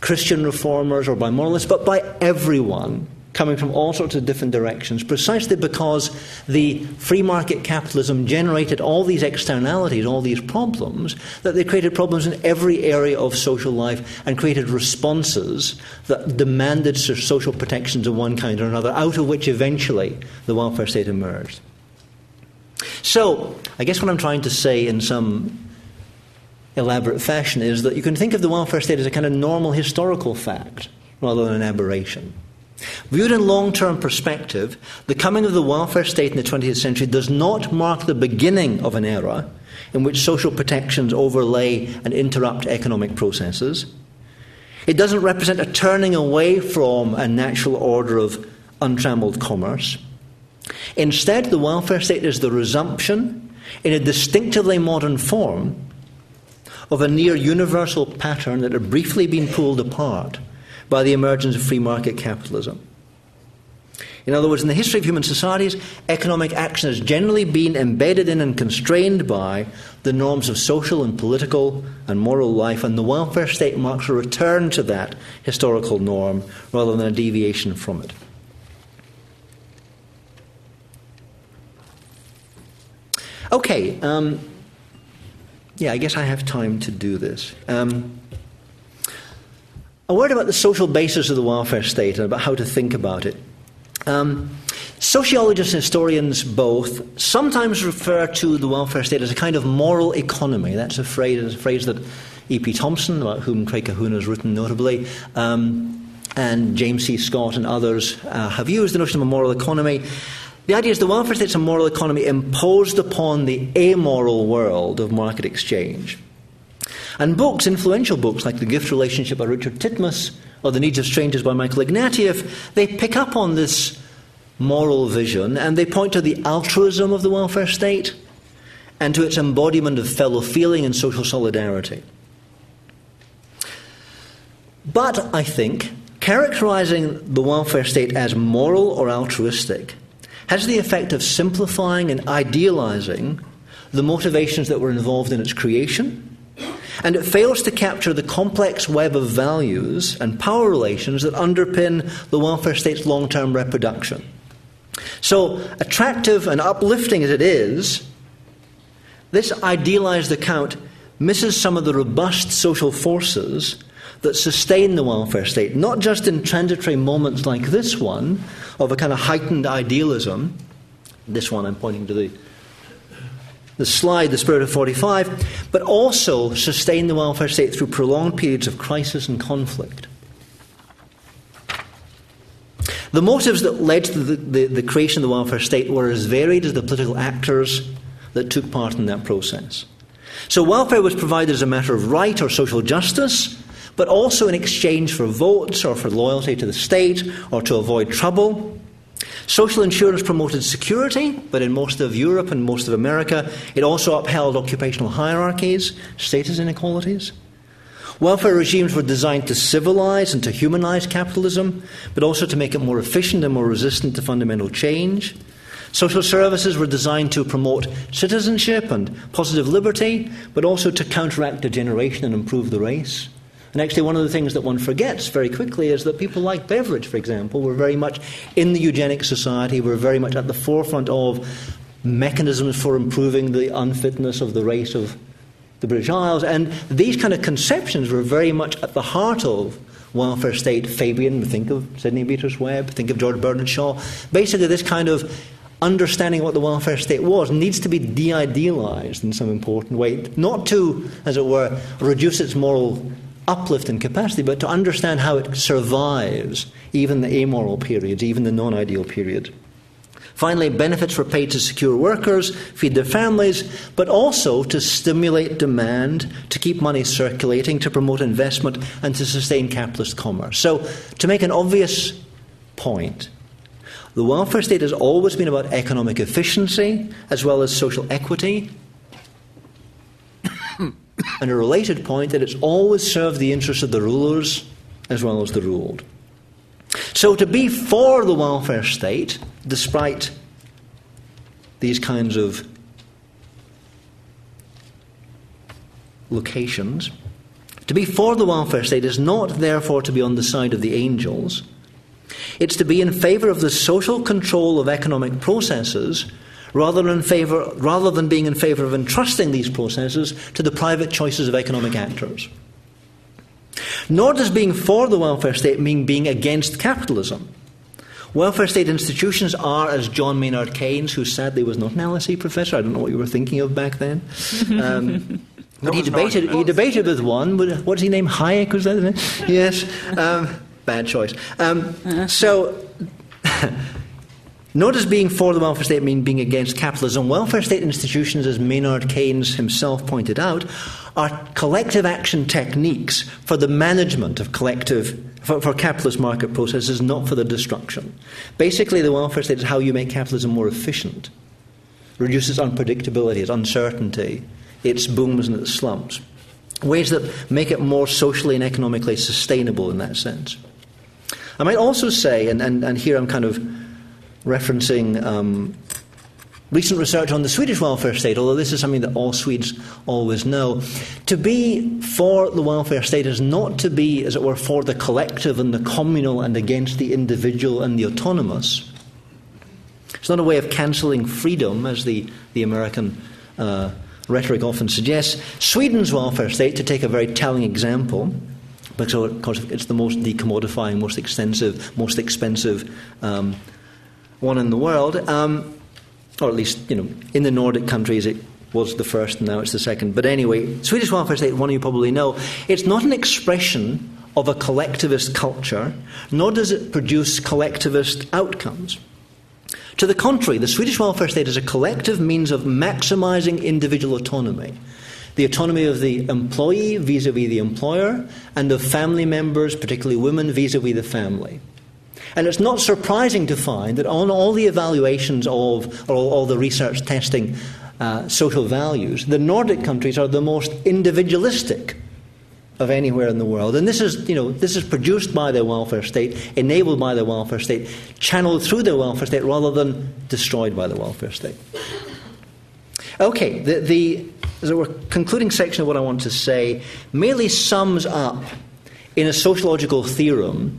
Christian reformers or by moralists, but by everyone coming from all sorts of different directions, precisely because the free market capitalism generated all these externalities, all these problems, that they created problems in every area of social life and created responses that demanded social protections of one kind or another, out of which eventually the welfare state emerged. So, I guess what I'm trying to say in some elaborate fashion is that you can think of the welfare state as a kind of normal historical fact rather than an aberration. Viewed in long term perspective, the coming of the welfare state in the 20th century does not mark the beginning of an era in which social protections overlay and interrupt economic processes. It doesn't represent a turning away from a natural order of untrammeled commerce. Instead, the welfare state is the resumption, in a distinctively modern form, of a near universal pattern that had briefly been pulled apart by the emergence of free market capitalism. In other words, in the history of human societies, economic action has generally been embedded in and constrained by the norms of social and political and moral life, and the welfare state marks a return to that historical norm rather than a deviation from it. Okay, um, yeah, I guess I have time to do this. Um, a word about the social basis of the welfare state and about how to think about it. Um, sociologists and historians both sometimes refer to the welfare state as a kind of moral economy. That's a phrase, a phrase that E.P. Thompson, about whom Craig Calhoun has written notably, um, and James C. Scott and others uh, have used the notion of a moral economy. The idea is the welfare state is a moral economy imposed upon the amoral world of market exchange. And books, influential books like The Gift Relationship by Richard Titmuss or The Needs of Strangers by Michael Ignatieff, they pick up on this moral vision and they point to the altruism of the welfare state and to its embodiment of fellow feeling and social solidarity. But I think characterizing the welfare state as moral or altruistic has the effect of simplifying and idealizing the motivations that were involved in its creation and it fails to capture the complex web of values and power relations that underpin the welfare state's long term reproduction. So, attractive and uplifting as it is, this idealized account misses some of the robust social forces that sustain the welfare state, not just in transitory moments like this one of a kind of heightened idealism. This one I'm pointing to the the slide, the spirit of 45, but also sustain the welfare state through prolonged periods of crisis and conflict. The motives that led to the, the, the, creation of the welfare state were as varied as the political actors that took part in that process. So, welfare was provided as a matter of right or social justice, but also in exchange for votes or for loyalty to the state or to avoid trouble. Social insurance promoted security, but in most of Europe and most of America, it also upheld occupational hierarchies, status inequalities. Welfare regimes were designed to civilize and to humanize capitalism, but also to make it more efficient and more resistant to fundamental change. Social services were designed to promote citizenship and positive liberty, but also to counteract degeneration and improve the race. And actually, one of the things that one forgets very quickly is that people like Beveridge, for example, were very much in the eugenic society, were very much at the forefront of mechanisms for improving the unfitness of the race of the British Isles. And these kind of conceptions were very much at the heart of welfare state. Fabian, think of Sidney Beatrice Webb, think of George Bernard Shaw. Basically, this kind of understanding what the welfare state was needs to be de idealized in some important way, not to, as it were, reduce its moral uplift in capacity, but to understand how it survives even the amoral periods, even the non ideal period. Finally, benefits were paid to secure workers, feed their families, but also to stimulate demand, to keep money circulating, to promote investment, and to sustain capitalist commerce. So, to make an obvious point, the welfare state has always been about economic efficiency as well as social equity and a related point that it's always served the interests of the rulers as well as the ruled. So to be for the welfare state, despite these kinds of locations, to be for the welfare state is not therefore to be on the side of the angels. It's to be in favor of the social control of economic processes rather than, favor, rather than being in favor of entrusting these processes to the private choices of economic actors. Nor does being for the welfare state mean being against capitalism. Welfare state institutions are, as John Maynard Keynes, who sadly was not an LSE professor, I don't know what you were thinking of back then. [LAUGHS] Um, but he debated, he debated with one, what's he name? Hayek, was that? Yes. Um, bad choice. Um, so, [LAUGHS] nor does being for the welfare state mean being against capitalism. Welfare state institutions, as Maynard Keynes himself pointed out, are collective action techniques for the management of collective, for, for capitalist market processes, not for the destruction. Basically, the welfare state is how you make capitalism more efficient, reduces unpredictability, its uncertainty, its booms and its slumps. Ways that make it more socially and economically sustainable in that sense. I might also say, and, and, and here I'm kind of referencing um, recent research on the Swedish welfare state, although this is something that all Swedes always know. To be for the welfare state is not to be, as it were, for the collective and the communal and against the individual and the autonomous. It's not a way of cancelling freedom, as the, the American uh, rhetoric often suggests. Sweden's welfare state, to take a very telling example, because it's the most decommodifying, most extensive, most expensive um, one in the world, um, or at least you know in the Nordic countries it was the first, and now it's the second. But anyway, Swedish welfare state, one of you probably know, it's not an expression of a collectivist culture, nor does it produce collectivist outcomes. To the contrary, the Swedish welfare state is a collective means of maximizing individual autonomy. The autonomy of the employee vis a vis the employer, and of family members, particularly women, vis a vis the family. And it's not surprising to find that on all the evaluations of, or all, the research testing uh, social values, the Nordic countries are the most individualistic of anywhere in the world. And this is, you know, this is produced by the welfare state, enabled by the welfare state, channeled through the welfare state rather than destroyed by the welfare state. Okay, the, the as it were, concluding section of what I want to say merely sums up in a sociological theorem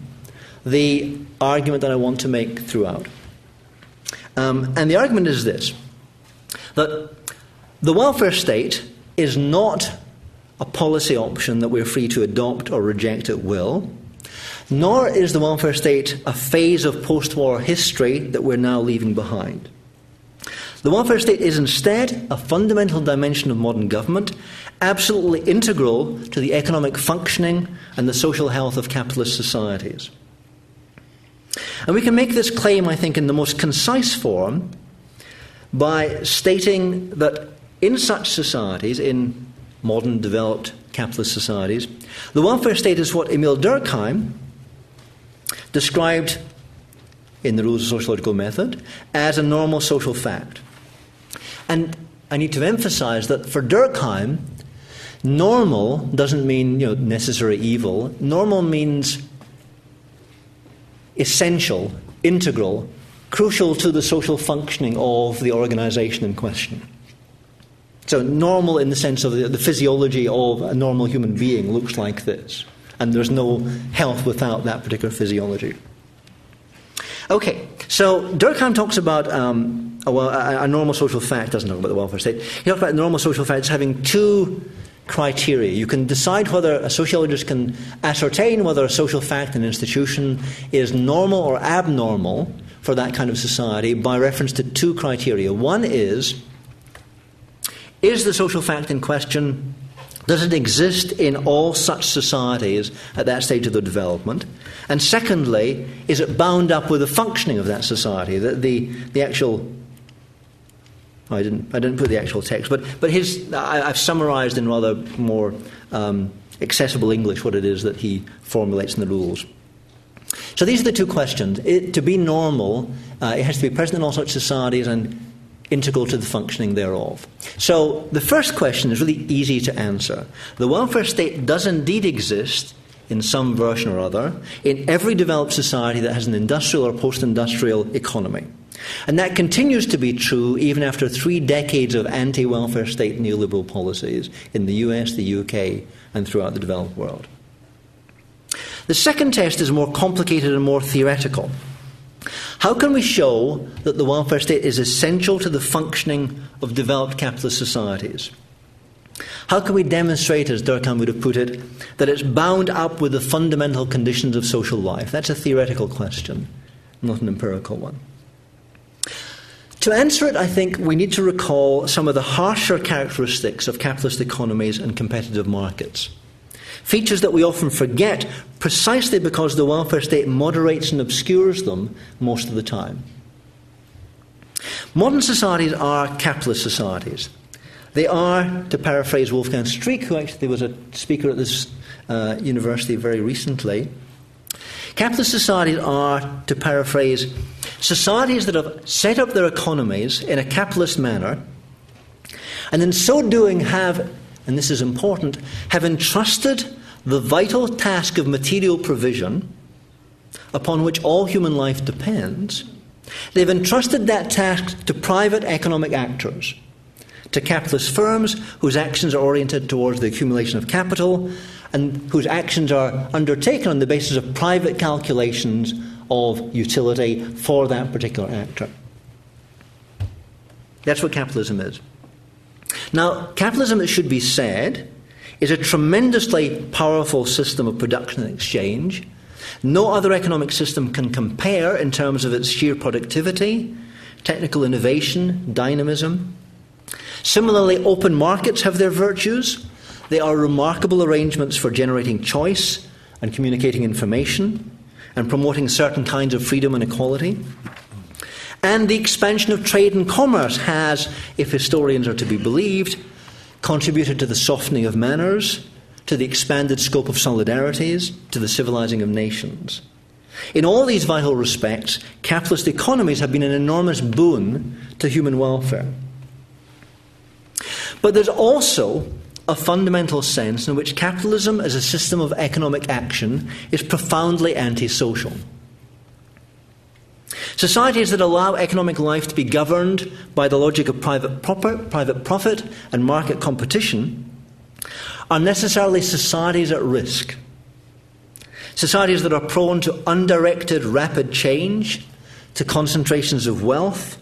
the argument that I want to make throughout. Um, and the argument is this that the welfare state is not a policy option that we're free to adopt or reject at will, nor is the welfare state a phase of post war history that we're now leaving behind. The welfare state is instead a fundamental dimension of modern government, absolutely integral to the economic functioning and the social health of capitalist societies. And we can make this claim, I think, in the most concise form by stating that in such societies, in modern developed capitalist societies. The welfare state is what Émile Durkheim described in the rules of sociological method as a normal social fact. And I need to emphasize that for Durkheim, normal doesn't mean you know, necessary evil. Normal means essential, integral, crucial to the social functioning of the organization in question. So, normal in the sense of the, the physiology of a normal human being looks like this, and there's no health without that particular physiology. Okay, so Durkheim talks about um, a, a, normal social fact, doesn't talk about the welfare state. He talks about normal social facts having two criteria. You can decide whether a sociologist can ascertain whether a social fact, an institution, is normal or abnormal for that kind of society by reference to two criteria. One is is the social fact in question, does it exist in all such societies at that stage of the development? And secondly, is it bound up with the functioning of that society? The, the, the actual I didn't, I didn't put the actual text, but, but his, I, have summarized in rather more um, accessible English what it is that he formulates in the rules. So these are the two questions. It, to be normal, uh, it has to be present in all such societies and integral to the functioning thereof. So the first question is really easy to answer. The welfare state does indeed exist in some version or other in every developed society that has an industrial or post industrial economy. And that continues to be true even after three decades of anti welfare state neoliberal policies in the US, the UK, and throughout the developed world. The second test is more complicated and more theoretical. How can we show that the welfare state is essential to the functioning of developed capitalist societies? How can we demonstrate, as Durkheim would have put it, that it's bound up with the fundamental conditions of social life? That's a theoretical question, not an empirical one. To answer it, I think we need to recall some of the harsher characteristics of capitalist economies and competitive markets. Features that we often forget precisely because the welfare state moderates and obscures them most of the time. Modern societies are capitalist societies. They are, to paraphrase Wolfgang Streeck, who actually was a speaker at this uh, university very recently, capitalist societies are, to paraphrase, societies that have set up their economies in a capitalist manner, and in so doing have, and this is important, have entrusted the vital task of material provision upon which all human life depends. They've entrusted that task to private economic actors to capitalist firms whose actions are oriented towards the accumulation of capital and whose actions are undertaken on the basis of private calculations of utility for that particular actor. That's what capitalism is. Now, capitalism, it should be said, is a tremendously powerful system of production and exchange. No other economic system can compare in terms of its sheer productivity, technical innovation, dynamism. Similarly, open markets have their virtues. They are remarkable arrangements for generating choice and communicating information and promoting certain kinds of freedom and equality. And the expansion of trade and commerce has, if historians are to be believed, contributed to the softening of manners, to the expanded scope of solidarities, to the civilizing of nations. In all these vital respects, capitalist economies have been an enormous boon to human welfare. But there's also a fundamental sense in which capitalism as a system of economic action is profoundly antisocial. Societies that allow economic life to be governed by the logic of private, proper, private profit and market competition are necessarily societies at risk. Societies that are prone to undirected rapid change, to concentrations of wealth,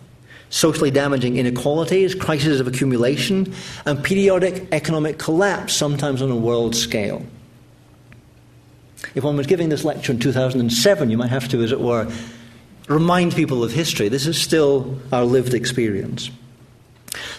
socially damaging inequalities, crises of accumulation, and periodic economic collapse, sometimes on a world scale. If one was giving this lecture in 2007, you might have to, as it were, remind people of history. This is still our lived experience.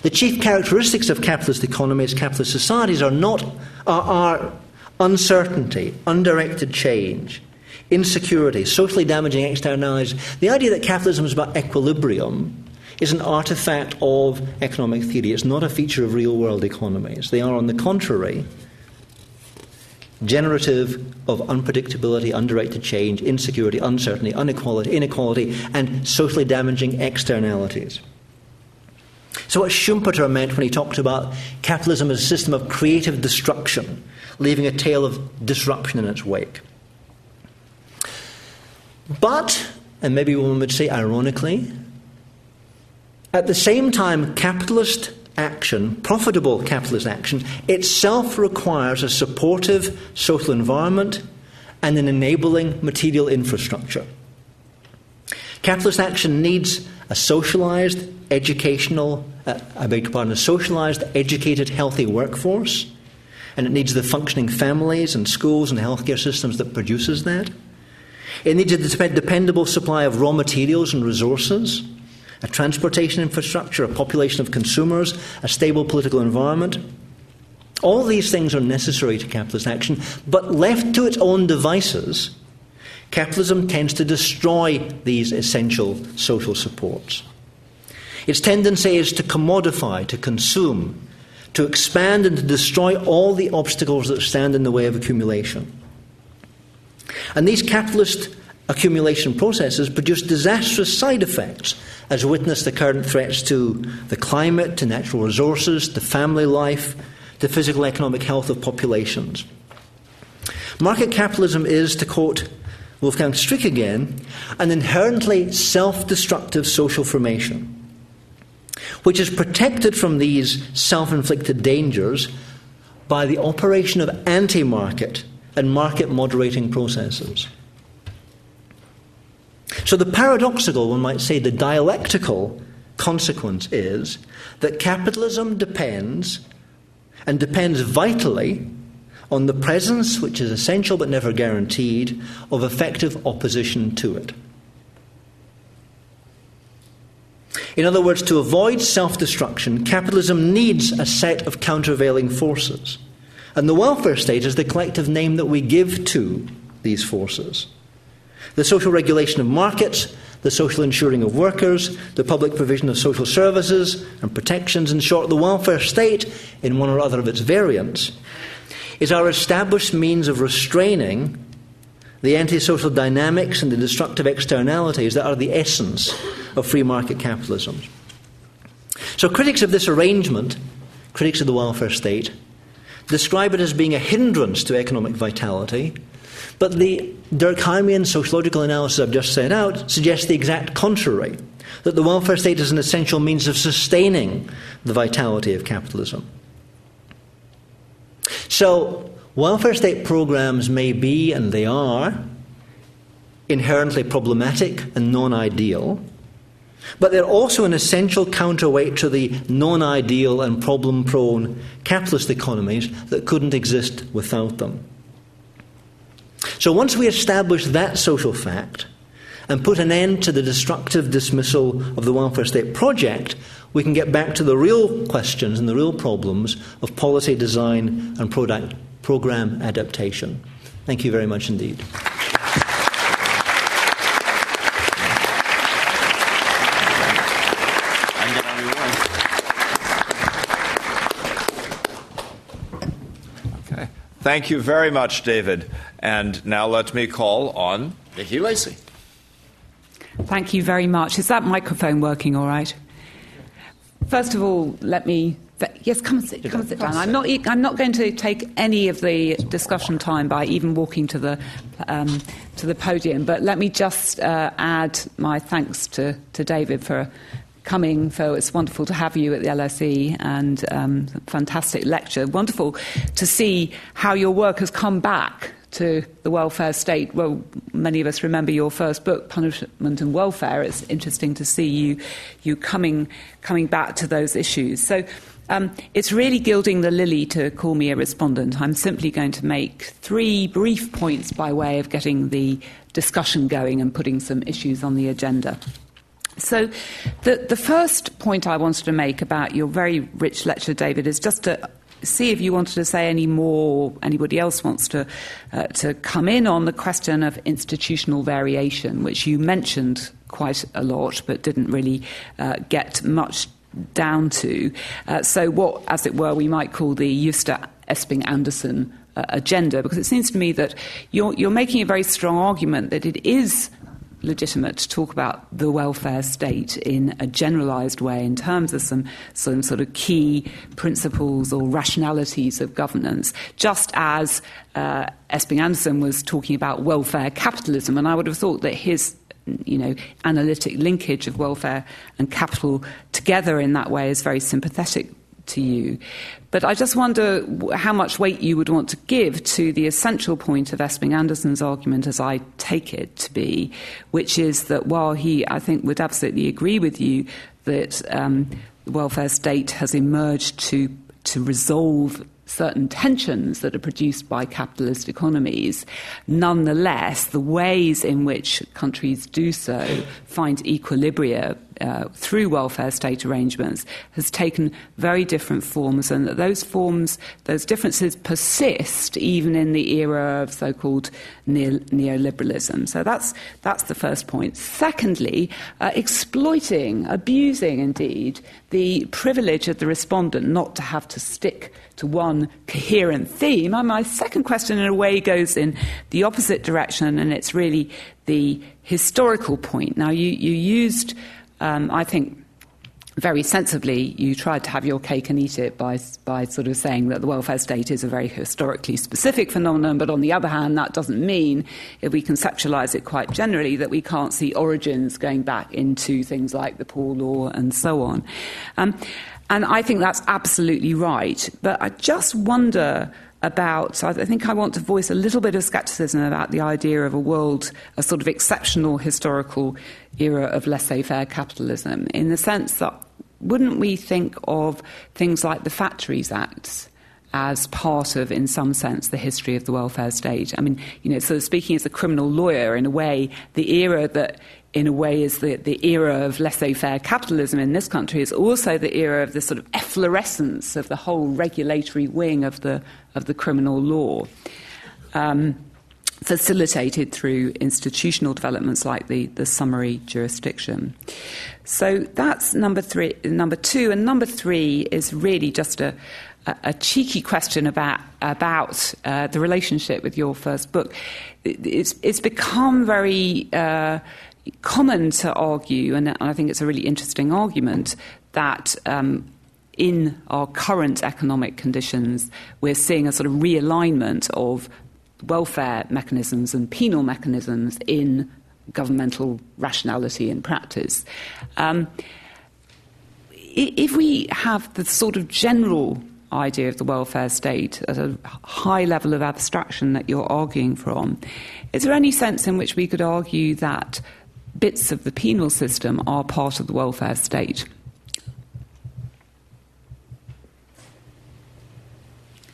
The chief characteristics of capitalist economies, capitalist societies, are not are, are uncertainty, undirected change, insecurity, socially damaging externalities. The idea that capitalism is about equilibrium is an artifact of economic theory. It's not a feature of real world economies. They are, on the contrary, generative of unpredictability, undirected change, insecurity, uncertainty, inequality, inequality, and socially damaging externalities. So, what Schumpeter meant when he talked about capitalism as a system of creative destruction, leaving a tail of disruption in its wake. But, and maybe one would say ironically, at the same time, capitalist action, profitable capitalist action, itself requires a supportive social environment and an enabling material infrastructure. Capitalist action needs a socialized, educational, uh, I beg your pardon, a socialized, educated, healthy workforce, and it needs the functioning families and schools and healthcare systems that produces that. It needs a dependable supply of raw materials and resources a transportation infrastructure, a population of consumers, a stable political environment. All these things are necessary to capitalist action, but left to its own devices, capitalism tends to destroy these essential social supports. Its tendency is to commodify, to consume, to expand and to destroy all the obstacles that stand in the way of accumulation. And these capitalist accumulation processes produce disastrous side effects as witness the current threats to the climate, to natural resources, to family life, to physical economic health of populations. Market capitalism is, to quote Wolfgang Streeck again, an inherently self destructive social formation, which is protected from these self inflicted dangers by the operation of anti market and market moderating processes. So the paradoxical, one might say, the dialectical consequence is that capitalism depends, and depends vitally, on the presence, which is essential but never guaranteed, of effective opposition to it. In other words, to avoid self destruction, capitalism needs a set of countervailing forces. And the welfare state is the collective name that we give to these forces. The social regulation of markets, the social insuring of workers, the public provision of social services and protections, in short, the welfare state, in one or other of its variants, is our established means of restraining the antisocial dynamics and the destructive externalities that are the essence of free market capitalism. So, critics of this arrangement, critics of the welfare state, describe it as being a hindrance to economic vitality, but the Durkheimian sociological analysis I've just set out suggests the exact contrary that the welfare state is an essential means of sustaining the vitality of capitalism. So, welfare state programs may be, and they are, inherently problematic and non ideal, but they're also an essential counterweight to the non ideal and problem prone capitalist economies that couldn't exist without them. So once we establish that social fact and put an end to the destructive dismissal of the welfare state project, we can get back to the real questions and the real problems of policy design and product, program adaptation. Thank you very much indeed.
Okay. Thank you very much, David. And now let me call on Nikki Lacey.
Thank you very much. Is that microphone working all right? First of all, let me. Yes, come and sit. Come sit down. I'm not. I'm not going to take any of the discussion time by even walking to the um, to the podium. But let me just uh, add my thanks to, to David for coming. So it's wonderful to have you at the LSE and um, fantastic lecture. Wonderful to see how your work has come back to the welfare state. Well, many of us remember your first book, Punishment and Welfare. It's interesting to see you, you coming, coming back to those issues. So um, it's really gilding the lily to call me a respondent. I'm simply going to make three brief points by way of getting the discussion going and putting some issues on the agenda. So, the, the first point I wanted to make about your very rich lecture, David, is just to see if you wanted to say any more, anybody else wants to, uh, to come in on the question of institutional variation, which you mentioned quite a lot but didn't really uh, get much down to. Uh, so, what, as it were, we might call the Juster Esping Andersen uh, agenda, because it seems to me that you're, you're making a very strong argument that it is legitimate to talk about the welfare state in a generalized way in terms of some, some sort of key principles or rationalities of governance, just as uh, Esping Andersen was talking about welfare capitalism. And I would have thought that his you know, analytic linkage of welfare and capital together in that way is very sympathetic to you. But I just wonder how much weight you would want to give to the essential point of Esping Andersen's argument, as I take it to be, which is that while he, I think, would absolutely agree with you that um, the welfare state has emerged to, to resolve certain tensions that are produced by capitalist economies. Nonetheless, the ways in which countries do so find equilibria uh, through welfare state arrangements has taken very different forms, and that those forms, those differences persist even in the era of so called neoliberalism. So that's, that's the first point. Secondly, uh, exploiting, abusing indeed, the privilege of the respondent not to have to stick to one coherent theme. And my second question, in a way, goes in the opposite direction, and it's really the historical point. Now, you, you used um, I think very sensibly, you tried to have your cake and eat it by, by sort of saying that the welfare state is a very historically specific phenomenon, but on the other hand, that doesn't mean, if we conceptualize it quite generally, that we can't see origins going back into things like the poor law and so on. Um, and I think that's absolutely right. But I just wonder about, I think I want to voice a little bit of skepticism about the idea of a world, a sort of exceptional historical era of laissez faire capitalism, in the sense that wouldn't we think of things like the Factories Acts? as part of, in some sense, the history of the welfare state. I mean, you know, so speaking as a criminal lawyer, in a way, the era that in a way, is the, the era of laissez faire capitalism in this country, is also the era of the sort of efflorescence of the whole regulatory wing of the, of the criminal law. Um, facilitated through institutional developments like the, the summary jurisdiction. So that's number three, number two, and number three is really just a, a, a cheeky question about about uh, the relationship with your first book. It's, it's become very uh, common to argue, and I think it's a really interesting argument, that um, in our current economic conditions, we're seeing a sort of realignment of welfare mechanisms and penal mechanisms in governmental rationality and practice. Um, if we have the sort of general idea of the welfare state at a high level of abstraction that you're arguing from, is there any sense in which we could argue that bits of the penal system are part of the welfare state.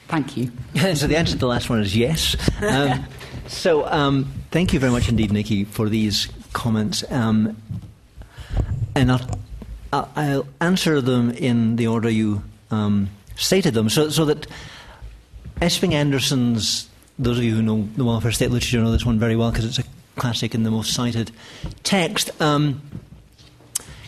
Thank you. [LAUGHS]
so the answer to the last one is yes. Um, [LAUGHS] so um, thank you very much indeed, Nikki, for these comments. Um, and I'll, I'll, answer them in the order you um, stated them, so, so that Esping Andersen's, those of you who know the welfare state literature know this one very well because it's a classic and the most cited text. Um,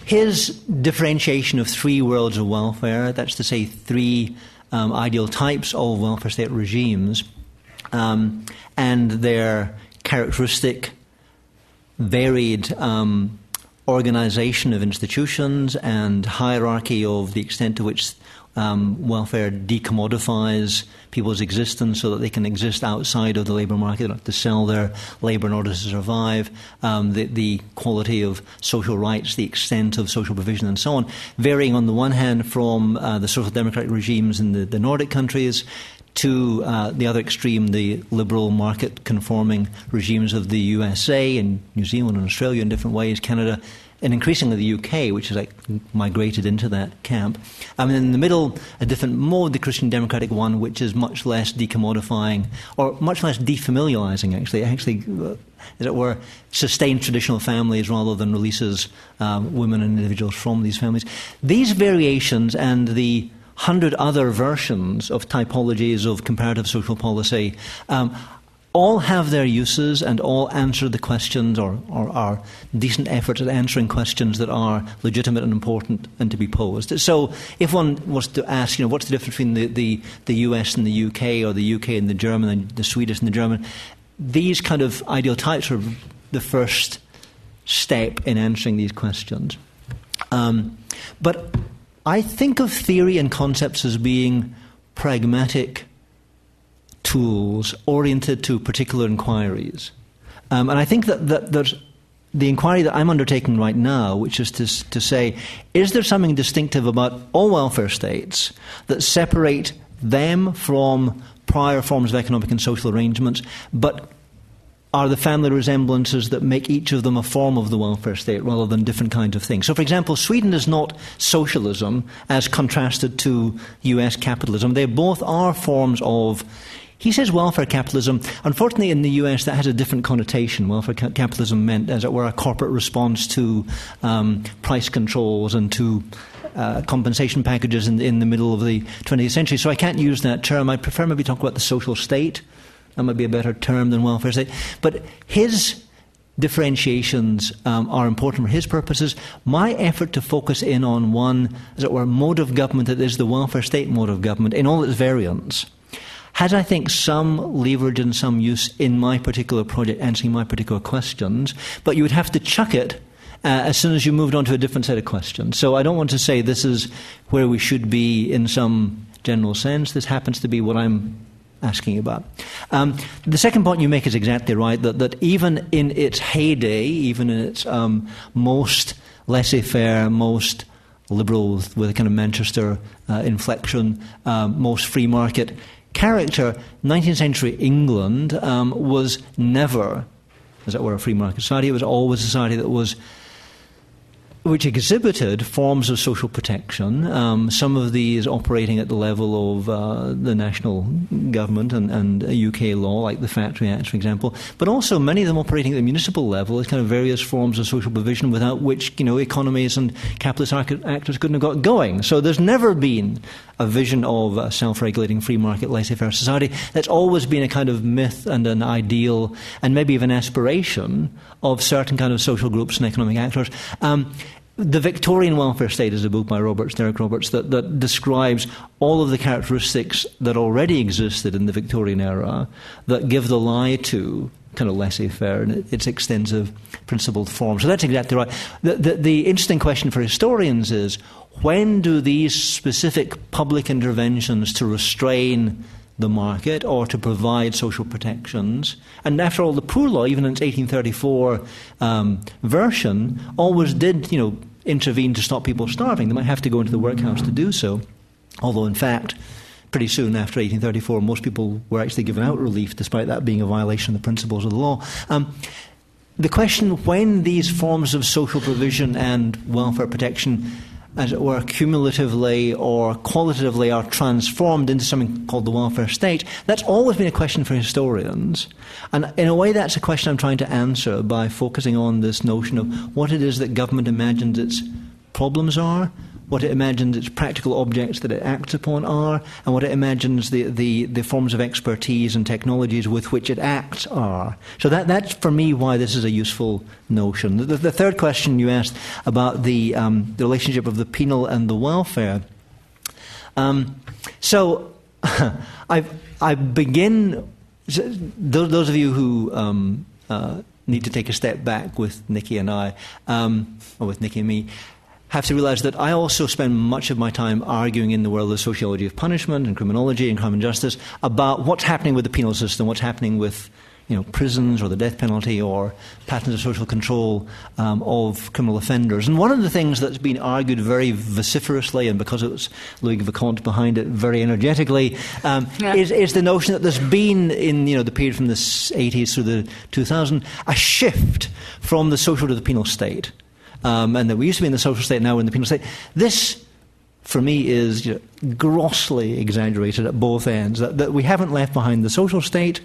his differentiation of three worlds of welfare, that's to say, three um, ideal types of welfare state regimes, um, and their characteristic varied um, organization of institutions and hierarchy of the extent to which um, welfare decommodifies people's existence so that they can exist outside of the labour market, they don't have to sell their labour in order to survive, um, the, the, quality of social rights, the extent of social provision, and so on, varying on the one hand from uh, the social democratic regimes in the, the Nordic countries to uh, the other extreme, the liberal market conforming regimes of the USA and New Zealand and Australia in different ways, Canada and increasingly the UK, which has like migrated into that camp. I mean, in the middle, a different mode, the Christian democratic one, which is much less decommodifying or much less defamiliarizing. Actually, actually, uh, as it were, sustains traditional families rather than releases um, women and individuals from these families. These variations and the hundred other versions of typologies of comparative social policy um, all have their uses and all answer the questions or, or are decent efforts at answering questions that are legitimate and important and to be posed. So if one was to ask, you know, what's the difference between the, the, the US and the UK or the UK and the German and the Swedish and the German, these kind of ideal types are the first step in answering these questions. Um, but I think of theory and concepts as being pragmatic tools oriented to particular inquiries. Um, and I think that, that, that the inquiry that I'm undertaking right now, which is to, to say, is there something distinctive about all welfare states that separate them from prior forms of economic and social arrangements, but are the family resemblances that make each of them a form of the welfare state rather than different kinds of things. So, for example, Sweden is not socialism as contrasted to US capitalism. They both are forms of he says welfare capitalism. Unfortunately, in the US, that has a different connotation. Welfare ca- capitalism meant, as it were, a corporate response to um, price controls and to uh, compensation packages in, in the middle of the 20th century. So I can't use that term. I prefer maybe talk about the social state. That might be a better term than welfare state. But his differentiations um, are important for his purposes. My effort to focus in on one, as it were, mode of government that is the welfare state mode of government in all its variants has, I think, some leverage and some use in my particular project answering my particular questions, but you would have to chuck it uh, as soon as you moved on to a different set of questions. So I don't want to say this is where we should be in some general sense. This happens to be what I'm asking about. Um, the second point you make is exactly right that, that even in its heyday, even in its um, most laissez faire, most liberal, with a kind of Manchester uh, inflection, uh, most free market, character, 19th century England um, was never, as it were, a free market society. It was always a society that was which exhibited forms of social protection, um, some of these operating at the level of uh, the national government and, and, UK law, like the Factory Act, for example, but also many of them operating at the municipal level as kind of various forms of social provision without which, you know, economies and capitalist actors couldn't have got going. So there's never been a vision of a self-regulating free market laissez-faire society. That's always been a kind of myth and an ideal and maybe even aspiration of certain kind of social groups and economic actors. Um, the Victorian Welfare State is a book by Roberts, Derek Roberts, that, that describes all of the characteristics that already existed in the Victorian era that give the lie to kind of laissez faire in its extensive principled form. So that's exactly right. The, the, the interesting question for historians is when do these specific public interventions to restrain the market or to provide social protections. And after all, the Poor Law, even in its 1834 um, version, always did, you know, intervene to stop people starving. They might have to go into the workhouse to do so. Although, in fact, pretty soon after 1834, most people were actually given out relief, despite that being a violation of the principles of the law. Um, the question when these forms of social provision and welfare protection as it were, cumulatively or qualitatively are transformed into something called the welfare state, that's always been a question for historians. And in a way, that's a question I'm trying to answer by focusing on this notion of what it is that government imagines its problems are what it imagines its practical objects that it acts upon are, and what it imagines the, the, the forms of expertise and technologies with which it acts are. So that, that's for me why this is a useful notion. The, the third question you asked about the, um, the relationship of the penal and the welfare. Um, so [LAUGHS] I, I begin, those of you who um, uh, need to take a step back with Nikki and I, um, or with Nikki and me, have to realize that I also spend much of my time arguing in the world of sociology of punishment and criminology and crime and justice about what's happening with the penal system, what's happening with you know, prisons or the death penalty or patterns of social control um, of criminal offenders. And one of the things that's been argued very vociferously, and because it was Loïc Wacquant behind it very energetically, um, [LAUGHS] yeah. is, is the notion that there's been, in you know, the period from the 80s through the 2000s, a shift from the social to the penal state um, and that we used to be in the social state, now we're in the penal state. This, for me, is you know, grossly exaggerated at both ends. That, that we haven't left behind the social state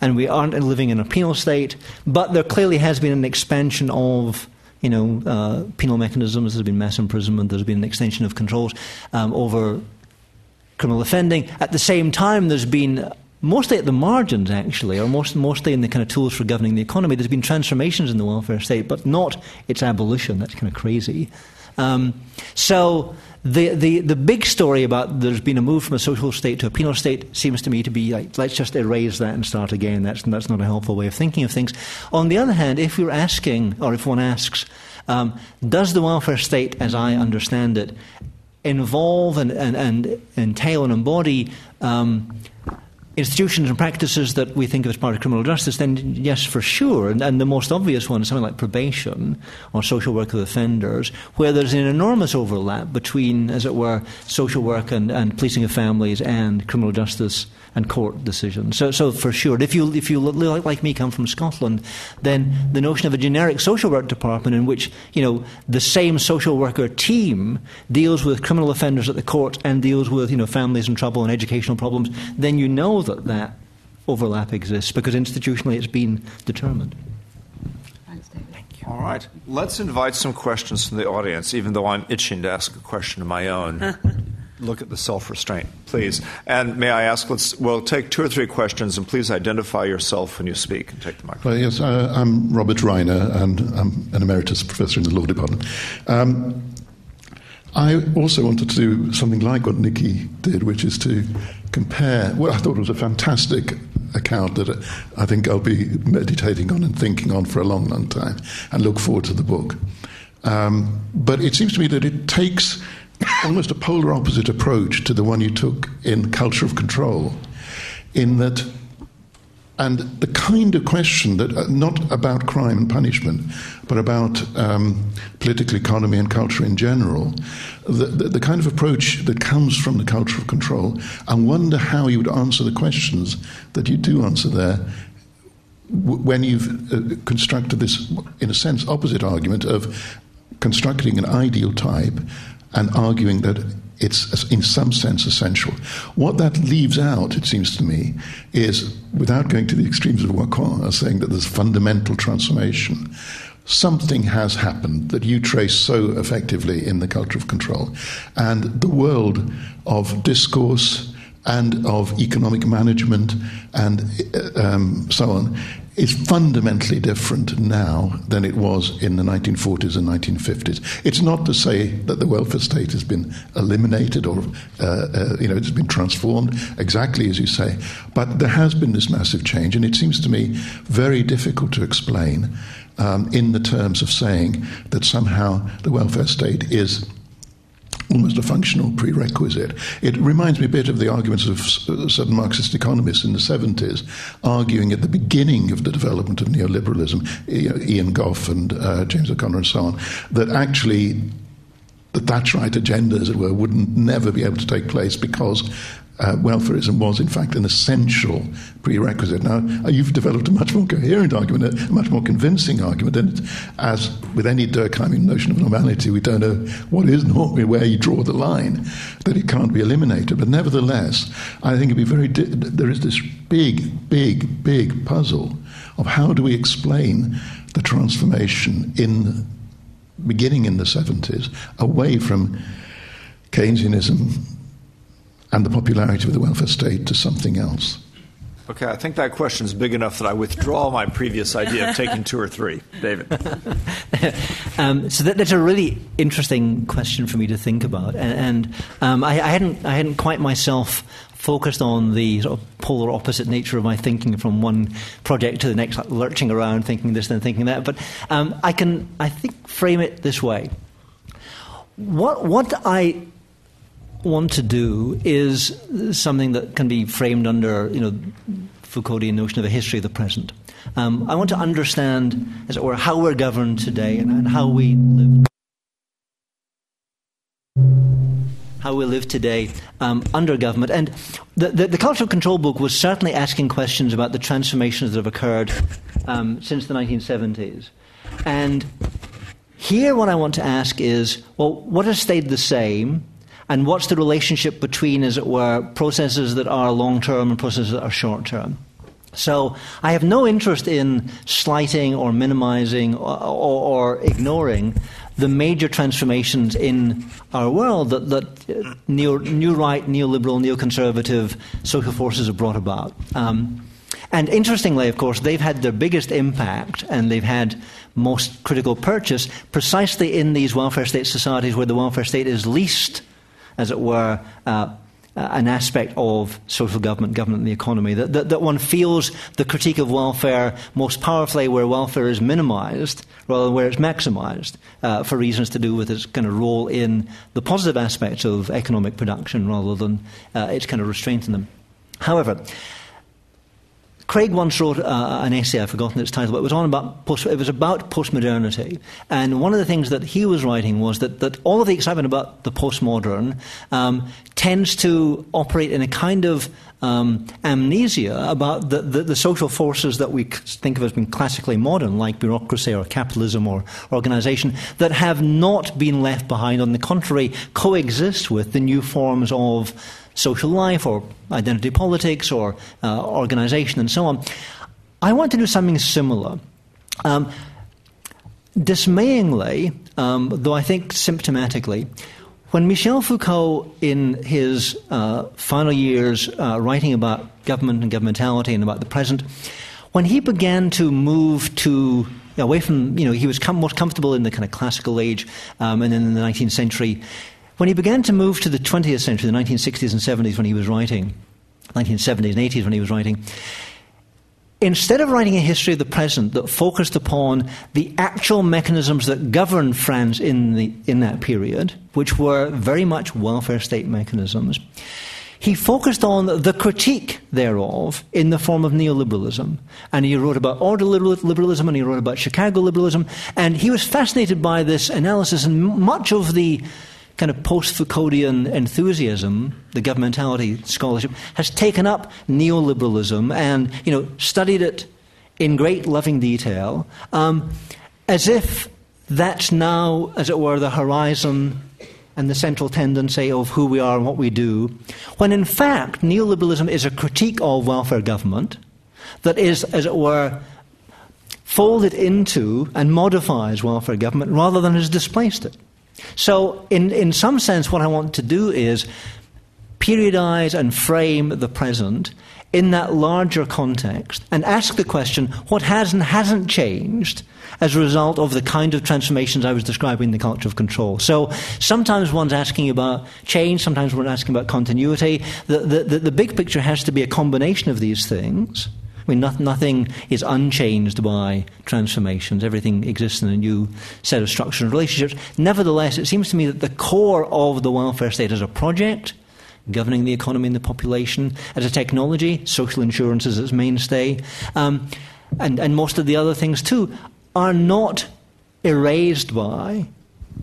and we aren't living in a penal state, but there clearly has been an expansion of you know, uh, penal mechanisms. There's been mass imprisonment. There's been an extension of controls um, over criminal offending. At the same time, there's been mostly at the margins, actually, or most, mostly in the kind of tools for governing the economy. There's been transformations in the welfare state, but not its abolition. That's kind of crazy. Um, so the, the, the big story about there's been a move from a social state to a penal state seems to me to be like, let's just erase that and start again. That's, that's not a helpful way of thinking of things. On the other hand, if you're asking, or if one asks, um, does the welfare state, as I understand it, involve and, and, and entail and embody um, institutions and practices that we think of as part of criminal justice, then yes, for sure. And, and, the most obvious one is something like probation or social work of offenders, where there's an enormous overlap between, as it were, social work and, and policing of families and criminal justice and court decisions. So, so for sure, if you, if you like me come from Scotland, then the notion of a generic social work department in which you know the same social worker team deals with criminal offenders at the court and deals with you know families in trouble and educational problems, then you know that that overlap exists because institutionally it's been determined.
All right. Let's invite some questions from the audience, even though I'm itching to ask a question of my own. [LAUGHS] look at the self restraint, please. And may I ask, let's, we'll take two or three questions, and please identify yourself when you speak and take the microphone.
Well, yes, uh, I'm Robert Reiner, and I'm an emeritus professor in the law department. Um, I also wanted to do something like what Nikki did, which is to compare what I thought was a fantastic account that I think I'll be meditating on and thinking on for a long, long time, and look forward to the book. Um, but it seems to me that it takes almost a polar opposite approach to the one you took in Culture of Control, in that and the kind of question that, uh, not about crime and punishment, but about um, political economy and culture in general, the, the, the, kind of approach that comes from the culture of control, I wonder how you would answer the questions that you do answer there when you've uh, constructed this, in a sense, opposite argument of constructing an ideal type and arguing that it's in some sense essential. What that leaves out, it seems to me, is without going to the extremes of Wacquant, saying that there's fundamental transformation. Something has happened that you trace so effectively in the culture of control. And the world of discourse and of economic management and uh, um, so on is fundamentally different now than it was in the 1940s and 1950s. It's not to say that the welfare state has been eliminated or uh, uh, you know it's been transformed exactly as you say, but there has been this massive change, and it seems to me very difficult to explain um, in the terms of saying that somehow the welfare state is almost a functional prerequisite. It reminds me a bit of the arguments of certain Marxist economists in the 70s, arguing at the beginning of the development of neoliberalism, Ian Gough and uh, James O'Connor and so on, that actually the Thatcherite agenda, as it were, would never be able to take place because uh, welfareism was, in fact, an essential prerequisite. Now, uh, you've developed a much more coherent argument, a much more convincing argument, and as with any Durkheimian notion of normality, we don't know what is normal, where you draw the line, that it can't be eliminated. But nevertheless, I think it'd be very. Di- there is this big, big, big puzzle of how do we explain the transformation in beginning in the 70s away from Keynesianism and the popularity of the welfare state to something else?
Okay, I think that question is big enough that I withdraw my previous idea of taking two or three. David. [LAUGHS]
um, so that, that's a really interesting question for me to think about, and, and um, I, I, hadn't I hadn't quite myself focused on the sort of polar opposite nature of my thinking from one project to the next, like lurching around, thinking this and thinking that. But um, I can I think frame it this way. What what I want to do is something that can be framed under, you know, Foucauldian notion of a history of the present. Um, I want to understand, as it were, how we're governed today and, and how we live. How we live today um, under government. And the, the, the, Cultural Control book was certainly asking questions about the transformations that have occurred um, since the 1970s. And here, what I want to ask is well, what has stayed the same? And what's the relationship between, as it were, processes that are long term and processes that are short term. So I have no interest in slighting or minimizing or, or, or ignoring the major transformations in our world that, that neo, new right, neoliberal, neoconservative social forces have brought about. Um, and interestingly, of course, they've had their biggest impact and they've had most critical purchase precisely in these welfare state societies where the welfare state is least as it were, uh, an aspect of social government, government, and the economy. That, that, that, one feels the critique of welfare most powerfully where welfare is minimized rather than where it's maximized uh, for reasons to do with its kind of role in the positive aspects of economic production rather than uh, its kind of restraint in them. However, Craig once wrote uh, an essay, I've forgotten its title, but it was on about post, it was about postmodernity. And one of the things that he was writing was that, that all of the excitement about the postmodern um, tends to operate in a kind of um, amnesia about the, the, the, social forces that we think of as being classically modern, like bureaucracy or capitalism or organization, that have not been left behind. On the contrary, coexist with the new forms of social life or identity politics or uh, organization and so on. I want to do something similar. Um, dismayingly, um, though I think symptomatically, when Michel Foucault, in his uh, final years uh, writing about government and governmentality and about the present, when he began to move to away from, you know, he was com- more comfortable in the kind of classical age, um, and then in the 19th century, when he began to move to the 20th century, the 1960s and 70s when he was writing, 1970s and 80s when he was writing, instead of writing a history of the present that focused upon the actual mechanisms that governed France in, the, in that period, which were very much welfare state mechanisms, he focused on the critique thereof in the form of neoliberalism. And he wrote about ordoliberalism and he wrote about Chicago liberalism. And he was fascinated by this analysis, and much of the kind of post Foucauldian enthusiasm, the governmentality scholarship, has taken up neoliberalism and you know, studied it in great loving detail, um, as if that's now, as it were, the horizon and the central tendency of who we are and what we do, when in fact neoliberalism is a critique of welfare government that is, as it were, folded into and modifies welfare government rather than has displaced it. So, in, in some sense, what I want to do is periodize and frame the present in that larger context and ask the question what has and hasn't changed as a result of the kind of transformations I was describing in the culture of control. So sometimes one's asking about change, sometimes one's asking about continuity. The, the, the, the big picture has to be a combination of these things. I mean, nothing is unchanged by transformations. Everything exists in a new set of structures and relationships. Nevertheless, it seems to me that the core of the welfare state as a project, governing the economy and the population, as a technology, social insurance is its mainstay, um, and, and most of the other things too, are not erased by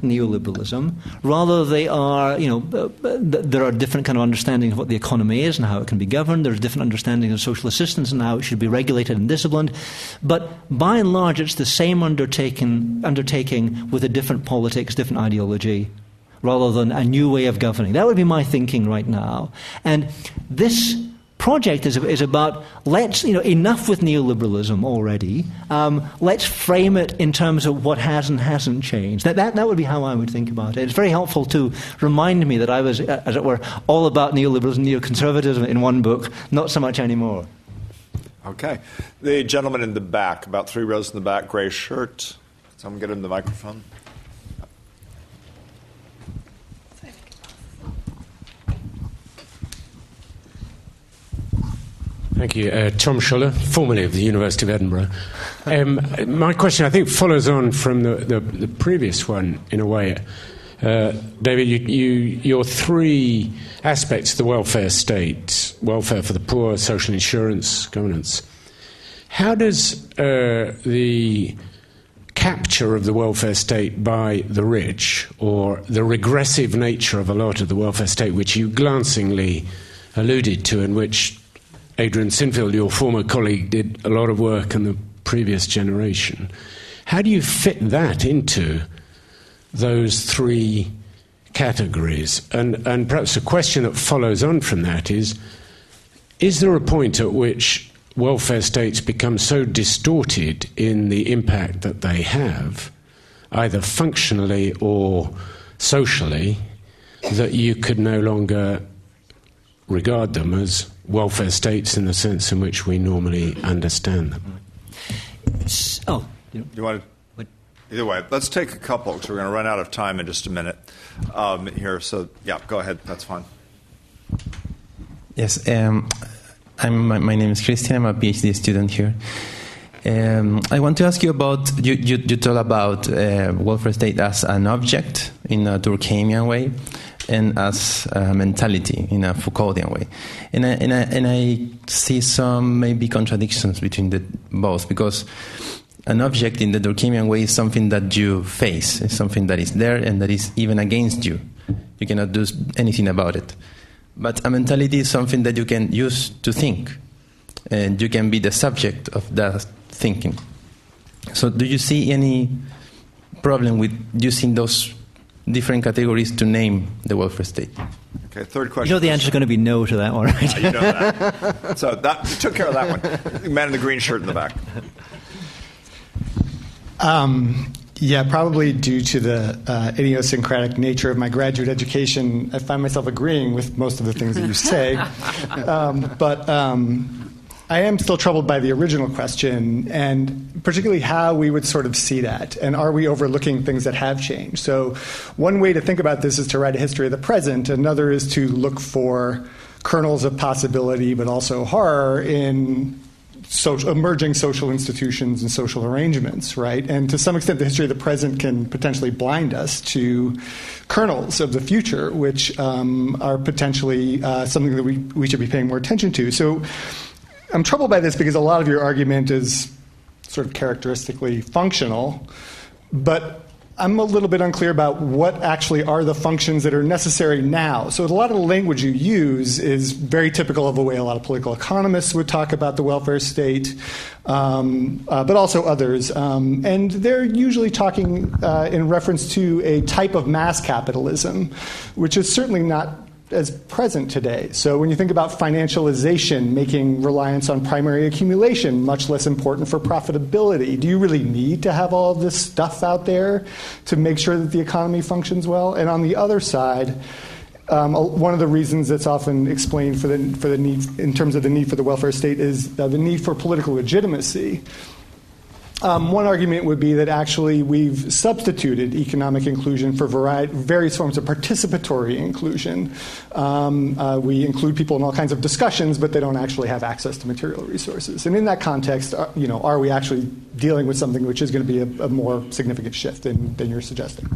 neoliberalism. Rather, they are, you know, uh, there are different kind of understandings of what the economy is and how it can be governed. There's different understandings of social assistance and how it should be regulated and disciplined. But by and large, it's the same undertaking, undertaking with a different politics, different ideology, rather than a new way of governing. That would be my thinking right now. And this project is, is about let's, you know, enough with neoliberalism already. Um, let's frame it in terms of what has and hasn't changed. That, that, that would be how I would think about it. It's very helpful to remind me that I was, as it were, all about neoliberalism, neoconservatism in one book, not so much anymore.
Okay. The gentleman in the back, about three rows in the back, gray shirt. Someone get him the microphone.
Thank you. Uh, Tom Schuller, formerly of the University of Edinburgh. Um, my question, I think, follows on from the, the, the previous one in a way. Uh, David, you, you, your three aspects of the welfare state welfare for the poor, social insurance, governance. How does uh, the capture of the welfare state by the rich, or the regressive nature of a lot of the welfare state, which you glancingly alluded to, and which Adrian Sinfield, your former colleague, did a lot of work in the previous generation. How do you fit that into those three categories? And, and perhaps a question that follows on from that is Is there a point at which welfare states become so distorted in the impact that they have, either functionally or socially, that you could no longer regard them as welfare states in the sense in which we normally understand them.
Oh, you, you want to? Either way, let's take a couple because we're going to run out of time in just a minute um, here. So, yeah, go ahead. That's fine.
Yes, um, I'm, my, my, name is Christian. I'm a PhD student here. Um, I want to ask you about you. You, you talk about uh, welfare state as an object in a Durkheimian way, and as a mentality in a Foucauldian way. And I, and I, and I see some maybe contradictions between the both because an object in the Durkheimian way is something that you face, it's something that is there and that is even against you. You cannot do anything about it. But a mentality is something that you can use to think, and you can be the subject of that thinking. So, do you see any problem with using those different categories to name the welfare state.
Okay, third question.
You know the answer is going to be no to that one, right?
Yeah, you know that. so that took care of that one. Man in the green shirt in the back.
Um, yeah, probably due to the uh, idiosyncratic nature of my graduate education, I find myself agreeing with most of the things that you say. [LAUGHS] um, but um, I am still troubled by the original question, and particularly how we would sort of see that, and are we overlooking things that have changed? So, one way to think about this is to write a history of the present. Another is to look for kernels of possibility, but also horror in social, emerging social institutions and social arrangements, right? And to some extent, the history of the present can potentially blind us to kernels of the future, which um, are potentially uh, something that we, we should be paying more attention to. So I'm troubled by this because a lot of your argument is sort of characteristically functional, but I'm a little bit unclear about what actually are the functions that are necessary now. So, a lot of the language you use is very typical of the way a lot of political economists would talk about the welfare state, um, uh, but also others. Um, and they're usually talking uh, in reference to a type of mass capitalism, which is certainly not as present today. So when you think about financialization, making reliance on primary accumulation much less important for profitability, do you really need to have all this stuff out there to make sure that the economy functions well? And on the other side, um, one of the reasons that's often explained for the, for the need, in terms of the need for the welfare state, is uh, the need for political legitimacy. Um, one argument would be that actually we've substituted economic inclusion for variety, various forms of participatory inclusion. Um, uh, we include people in all kinds of discussions, but they don't actually have access to material resources. And in that context, uh, you know, are we actually dealing with something which is going to be a, a more significant shift than, than you're suggesting?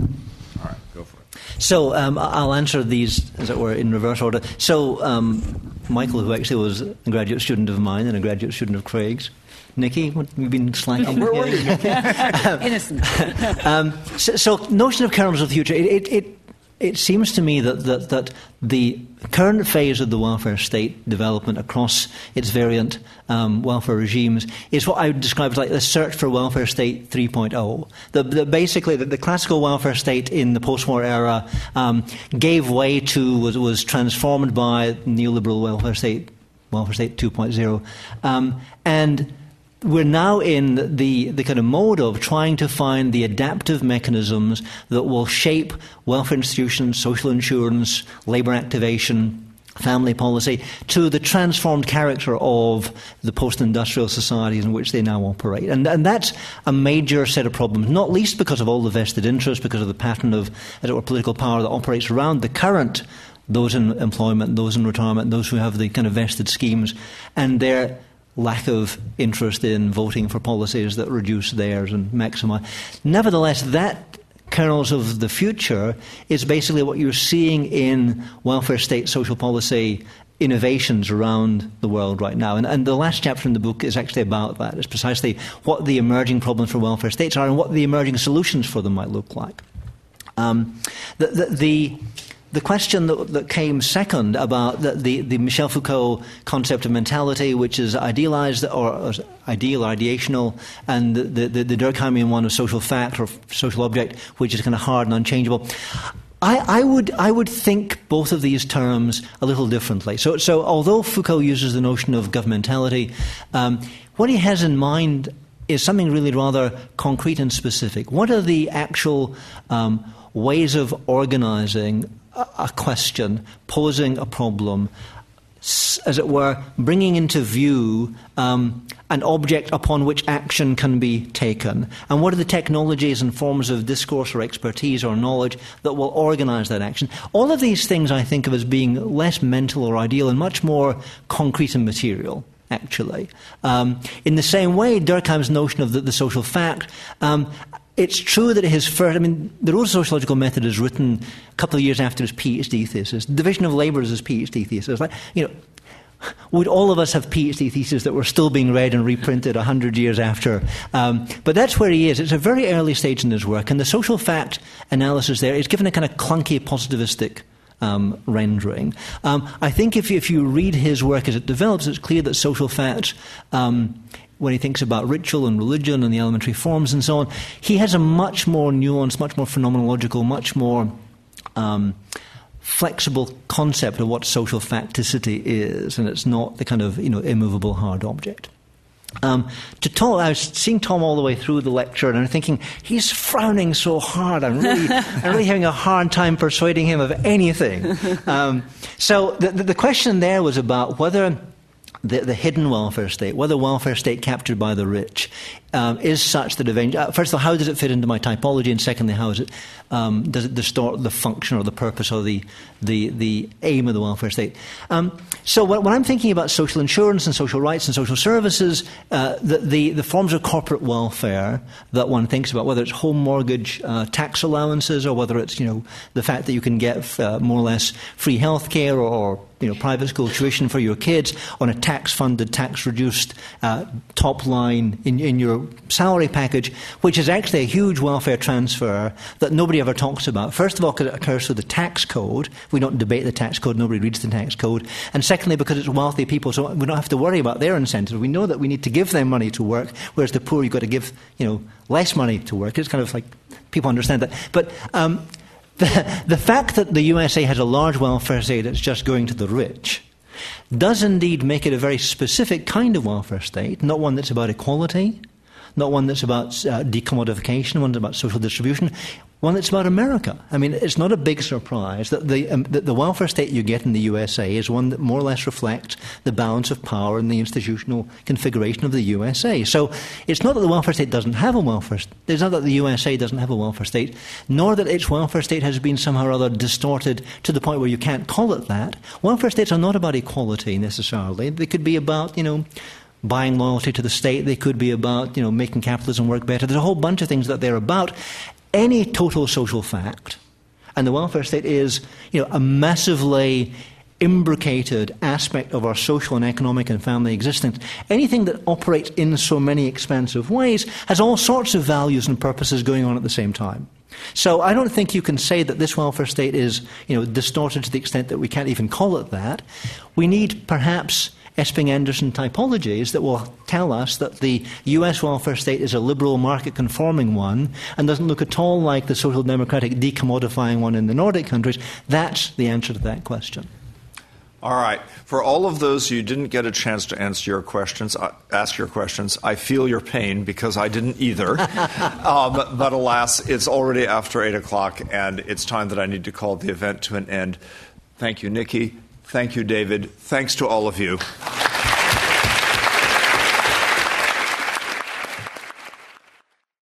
All right, go for it.
So um, I'll answer these, as it were, in reverse order. So um, Michael, who actually was a graduate student of mine and a graduate student of Craig's, Nikki, what, you've been slacking. [LAUGHS]
Where were you? [LAUGHS] Innocent. [LAUGHS]
um, so, so, notion of kernels of the future. It, it, it, it seems to me that, that, that the current phase of the welfare state development across its variant um, welfare regimes is what I would describe as like the search for welfare state 3.0. The, the basically, the, the, classical welfare state in the post-war era um, gave way to, was, was transformed by neoliberal welfare state, welfare state 2.0. Um, and we're now in the, the kind of mode of trying to find the adaptive mechanisms that will shape welfare institutions, social insurance, labor activation, family policy to the transformed character of the post-industrial societies in which they now operate. And, and that's a major set of problems, not least because of all the vested interests, because of the pattern of, as it were, political power that operates around the current those in employment, those in retirement, those who have the kind of vested schemes, and their lack of interest in voting for policies that reduce theirs and maximize. Nevertheless, that kernels of the future is basically what you're seeing in welfare state social policy innovations around the world right now. And, and, the last chapter in the book is actually about that. It's precisely what the emerging problems for welfare states are and what the emerging solutions for them might look like. Um, the, the, the the question that, that, came second about the, the, the, Michel Foucault concept of mentality, which is idealized or, or ideal or ideational, and the, the, the Durkheimian one of social fact or social object, which is kind of hard and unchangeable. I, I, would, I would think both of these terms a little differently. So, so although Foucault uses the notion of governmentality, um, what he has in mind is something really rather concrete and specific. What are the actual um, ways of organizing a question, posing a problem, as it were, bringing into view um, an object upon which action can be taken. And what are the technologies and forms of discourse or expertise or knowledge that will organize that action? All of these things I think of as being less mental or ideal and much more concrete and material actually. Um, in the same way, Durkheim's notion of the, the social fact um, it's true that his first, I mean, the of Sociological Method is written a couple of years after his PhD thesis. The Division of Labour is his PhD thesis. Like, you know, would all of us have PhD theses that were still being read and reprinted 100 years after? Um, but that's where he is. It's a very early stage in his work, and the social fact analysis there is given a kind of clunky positivistic um, rendering. Um, I think if, if you read his work as it develops, it's clear that social facts um, when he thinks about ritual and religion and the elementary forms and so on, he has a much more nuanced, much more phenomenological, much more um, flexible concept of what social facticity is, and it's not the kind of you know immovable hard object. Um, to Tom, I was seeing Tom all the way through the lecture, and I'm thinking he's frowning so hard. I'm really, I'm really having a hard time persuading him of anything. [LAUGHS] Um, so the, the, the question there was about whether the, the hidden welfare state, whether welfare state captured by the rich, um, is such that eventually, uh, first of all, how does it fit into my typology, and secondly, how is it um, does it distort the function or the purpose or the the, the aim of the welfare state? Um, so when, when, I'm thinking about social insurance and social rights and social services, uh, the, the, the forms of corporate welfare that one thinks about, whether it's home mortgage uh, tax allowances or whether it's you know the fact that you can get uh, more or less free health care or, or you know, private school tuition for your kids on a tax funded, tax reduced uh, top line in, in your salary package, which is actually a huge welfare transfer that nobody ever talks about. First of all, because it occurs through the tax code. We don't debate the tax code, nobody reads the tax code. And secondly, because it's wealthy people, so we don't have to worry about their incentives. We know that we need to give them money to work, whereas the poor, you've got to give, you know, less money to work. It's kind of like people understand that. But um, the, the fact that the USA has a large welfare state that's just going to the rich does indeed make it a very specific kind of welfare state, not one that's about equality, not one that's about uh, decommodification, one that's about social distribution, one that's about America. I mean, it's not a big surprise that the, um, that the welfare state you get in the USA is one that more or less reflects the balance of power and the institutional configuration of the USA. So it's not that the welfare state doesn't have a welfare state. It's not that the USA doesn't have a welfare state, nor that its welfare state has been somehow or other distorted to the point where you can't call it that. Welfare states are not about equality necessarily. They could be about, you know, buying loyalty to the state. They could be about, you know, making capitalism work better. There's a whole bunch of things that they're about any total social fact, and the welfare state is you know, a massively imbricated aspect of our social and economic and family existence. Anything that operates in so many expansive ways has all sorts of values and purposes going on at the same time. So I don't think you can say that this welfare state is, you know, distorted to the extent that we can't even call it that. We need perhaps Esping Andersen typologies that will tell us that the US welfare state is a liberal market conforming one and doesn't look at all like the social democratic decommodifying one in the Nordic countries. That's the answer to that question.
All right. For all of those who didn't get a chance to answer your questions, uh, ask your questions, I feel your pain because I didn't either. [LAUGHS] um, but alas, it's already after 8 o'clock, and it's time that I need to call the event to an end. Thank you, Nikki. Thank you, David. Thanks to all of you.